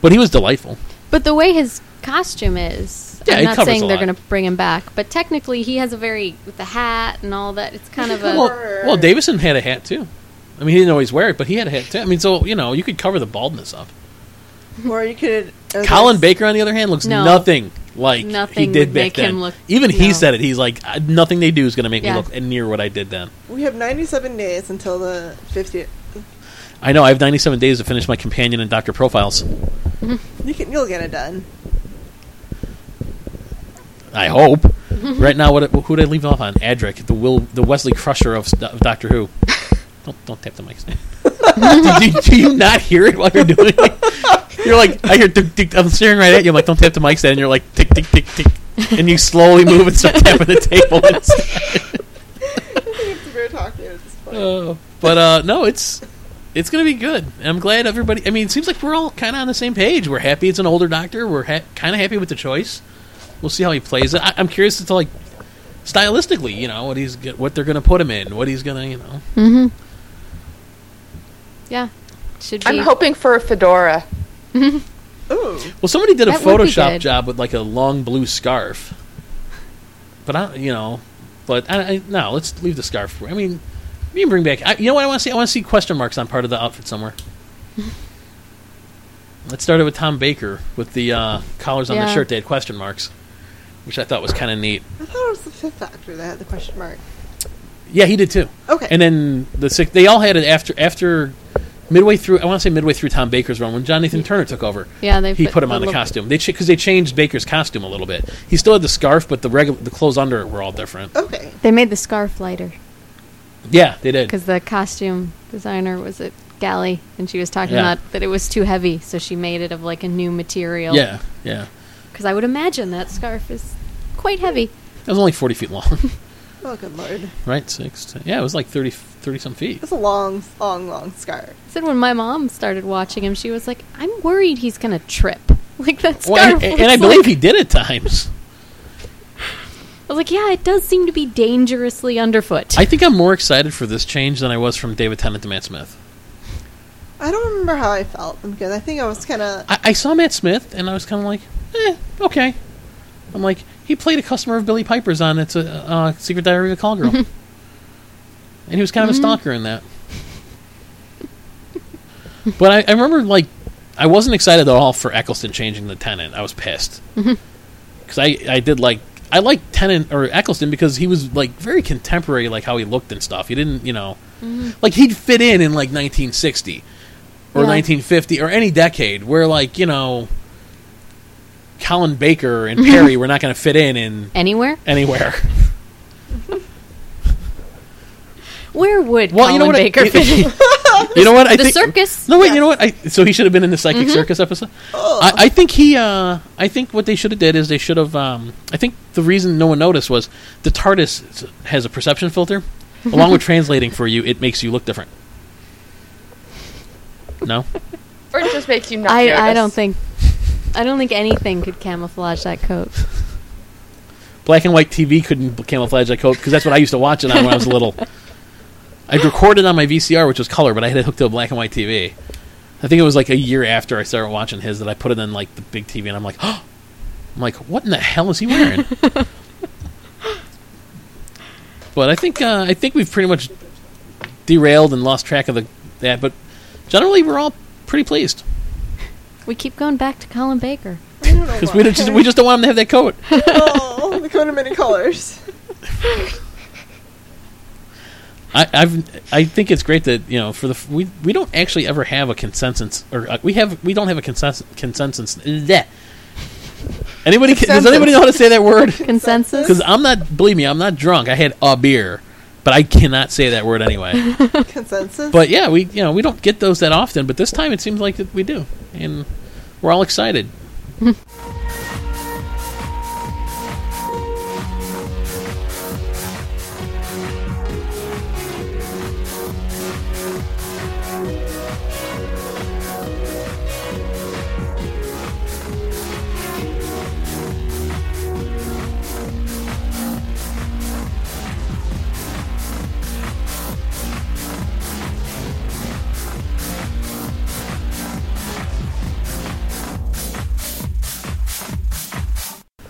Speaker 2: But he was delightful.
Speaker 1: But the way his costume is,
Speaker 2: Yeah,
Speaker 1: I'm not saying they're going to bring him back, but technically he has a very with the hat and all that. It's kind of a
Speaker 3: Well,
Speaker 2: Well, Davison had a hat too. I mean, he didn't always wear it, but he had a hat too. I mean, so you know, you could cover the baldness up.
Speaker 3: Or you could. uh,
Speaker 2: Colin Baker, on the other hand, looks
Speaker 1: No.
Speaker 2: nothing like he
Speaker 1: Nothing
Speaker 2: did
Speaker 1: would
Speaker 2: back
Speaker 1: make
Speaker 2: then.
Speaker 1: him look-
Speaker 2: Even he
Speaker 1: no.
Speaker 2: said it. He's like, "Uh, nothing they do is going to make
Speaker 1: Yeah.
Speaker 2: me look near what I did then.
Speaker 3: We have 97 days until the 50th.
Speaker 2: I know. I have 97 days to finish my companion and doctor profiles.
Speaker 3: You can, you'll get it done.
Speaker 2: I hope. right now, what who did I leave off on? Adric, the Will, the Wesley Crusher of, of Doctor Who. Don't don't tap the mic. Stan. do, do, do you not hear it while you're doing it? You're like, I hear. Tick, tick, I'm staring right at you. I'm like, don't tap the mic, Stan. And you're like, tick tick tick tick, and you slowly move and start tapping the table. instead.
Speaker 3: it's very talkative at this point.
Speaker 2: Uh, but uh, no, it's it's gonna be good. I'm glad everybody. I mean, it seems like we're all kind of on the same page. We're happy it's an older Doctor. We're ha- kind of happy with the choice. We'll see how he plays it. I- I'm curious as to like stylistically, you know, what he's what they're gonna put him in, what he's gonna, you know.
Speaker 1: hmm Yeah, should be.
Speaker 4: I'm hoping for a fedora.
Speaker 3: Ooh.
Speaker 2: Well, somebody did a
Speaker 1: That would be
Speaker 2: Photoshop
Speaker 1: good.
Speaker 2: job with like a long blue scarf, but I, you know, but I, I no, let's leave the scarf. I mean, you can bring back. I, you know what I want to see? I want to see question marks on part of the outfit somewhere. Let's start it with Tom Baker with the uh, collars on the
Speaker 1: Yeah.
Speaker 2: shirt. They had question marks, which I thought was kind of neat.
Speaker 3: I thought it was the fifth actor that had the question mark.
Speaker 2: Yeah, he did too.
Speaker 3: Okay.
Speaker 2: And then the six, they all had it after after midway through. I want to say midway through Tom Baker's run when John Nathan-Turner took over.
Speaker 1: Yeah, they
Speaker 2: he
Speaker 1: put
Speaker 2: put him on the
Speaker 1: look-
Speaker 2: costume. They because they changed Baker's costume a little bit. He still had the scarf, but the regular the clothes under it were all different.
Speaker 3: okay.
Speaker 1: They made the scarf lighter
Speaker 2: Yeah, they did.
Speaker 1: because the costume designer was at Galley, and she was talking
Speaker 2: Yeah.
Speaker 1: about that it was too heavy, so she made it of like a new material.
Speaker 2: Yeah, yeah.
Speaker 1: because I would imagine that scarf is quite heavy.
Speaker 2: It was only forty feet long,
Speaker 3: Oh, good lord.
Speaker 2: right? Six. ten- yeah, it was like 30, 30 some feet.
Speaker 3: It's a long, long, long scar.
Speaker 1: I said when my mom started watching him, she was like, "I'm worried he's gonna trip." Like that
Speaker 2: Well,
Speaker 1: scarf.
Speaker 2: and, and
Speaker 1: looks
Speaker 2: I believe
Speaker 1: like-
Speaker 2: he did at times.
Speaker 1: I was like, yeah, it does seem to be dangerously underfoot.
Speaker 2: I think I'm more excited for this change than I was from David Tennant to Matt Smith.
Speaker 3: I don't remember how I felt because I think I was kind of.
Speaker 2: I, I saw Matt Smith and I was kind of like, eh, okay. I'm like, he played a customer of Billie Piper's on It's a uh, Secret Diary of a Call Girl, and he was kind of a mm-hmm. stalker in that. but I, I remember like, I wasn't excited at all for Eccleston changing the Tennant. I was pissed mm-hmm. because I I did like I liked Tennant or Eccleston because he was like very contemporary, like how he looked and stuff. He didn't, you know, mm-hmm. like he'd fit in in like 1960 or
Speaker 1: Yeah.
Speaker 2: 1950 or any decade where like you know Colin Baker and Perry were not going to fit in in
Speaker 1: Anywhere?
Speaker 2: anywhere.
Speaker 1: Where would
Speaker 2: Well,
Speaker 1: Colin
Speaker 2: you know what? I-
Speaker 1: Baker fit in?
Speaker 2: you know what? I
Speaker 1: the
Speaker 2: think
Speaker 1: circus?
Speaker 2: No, wait. You know what? I, so he should have been in the psychic circus episode. I, I think he. Uh, I think what they should have did is they should have. Um, I think the reason no one noticed was the TARDIS has a perception filter. Along with translating for you, it makes you look different. No,
Speaker 4: Or it just makes you not
Speaker 1: I, I don't think I don't think anything could camouflage that coat.
Speaker 2: black and white TV couldn't camouflage that coat because that's what I used to watch it on when I was little. I'd recorded it on my VCR, which was color, but I had it hooked to a black and white TV. I think it was like a year after I started watching his that I put it in like the big TV, and I'm like, oh, I'm like, what in the hell is he wearing? but I think uh, I think we've pretty much derailed and lost track of the that, but generally we're all pretty pleased
Speaker 1: We keep going back to Colin Baker.
Speaker 3: I don't know
Speaker 2: because we don't just we just don't want him to have that coat.
Speaker 3: oh, the coat of many colors.
Speaker 2: I, I've I think it's great that you know for the f- we we don't actually ever have a consensus or uh, we have we don't have a consensus consensus. bleh. Anybody ca- does anybody know how to say that word?
Speaker 1: Consensus?
Speaker 2: Because I'm not believe me I'm not drunk. I had a beer, but I cannot say that word anyway.
Speaker 3: Consensus.
Speaker 2: but yeah, we you know we don't get those that often, but this time it seems like that we do, and we're all excited.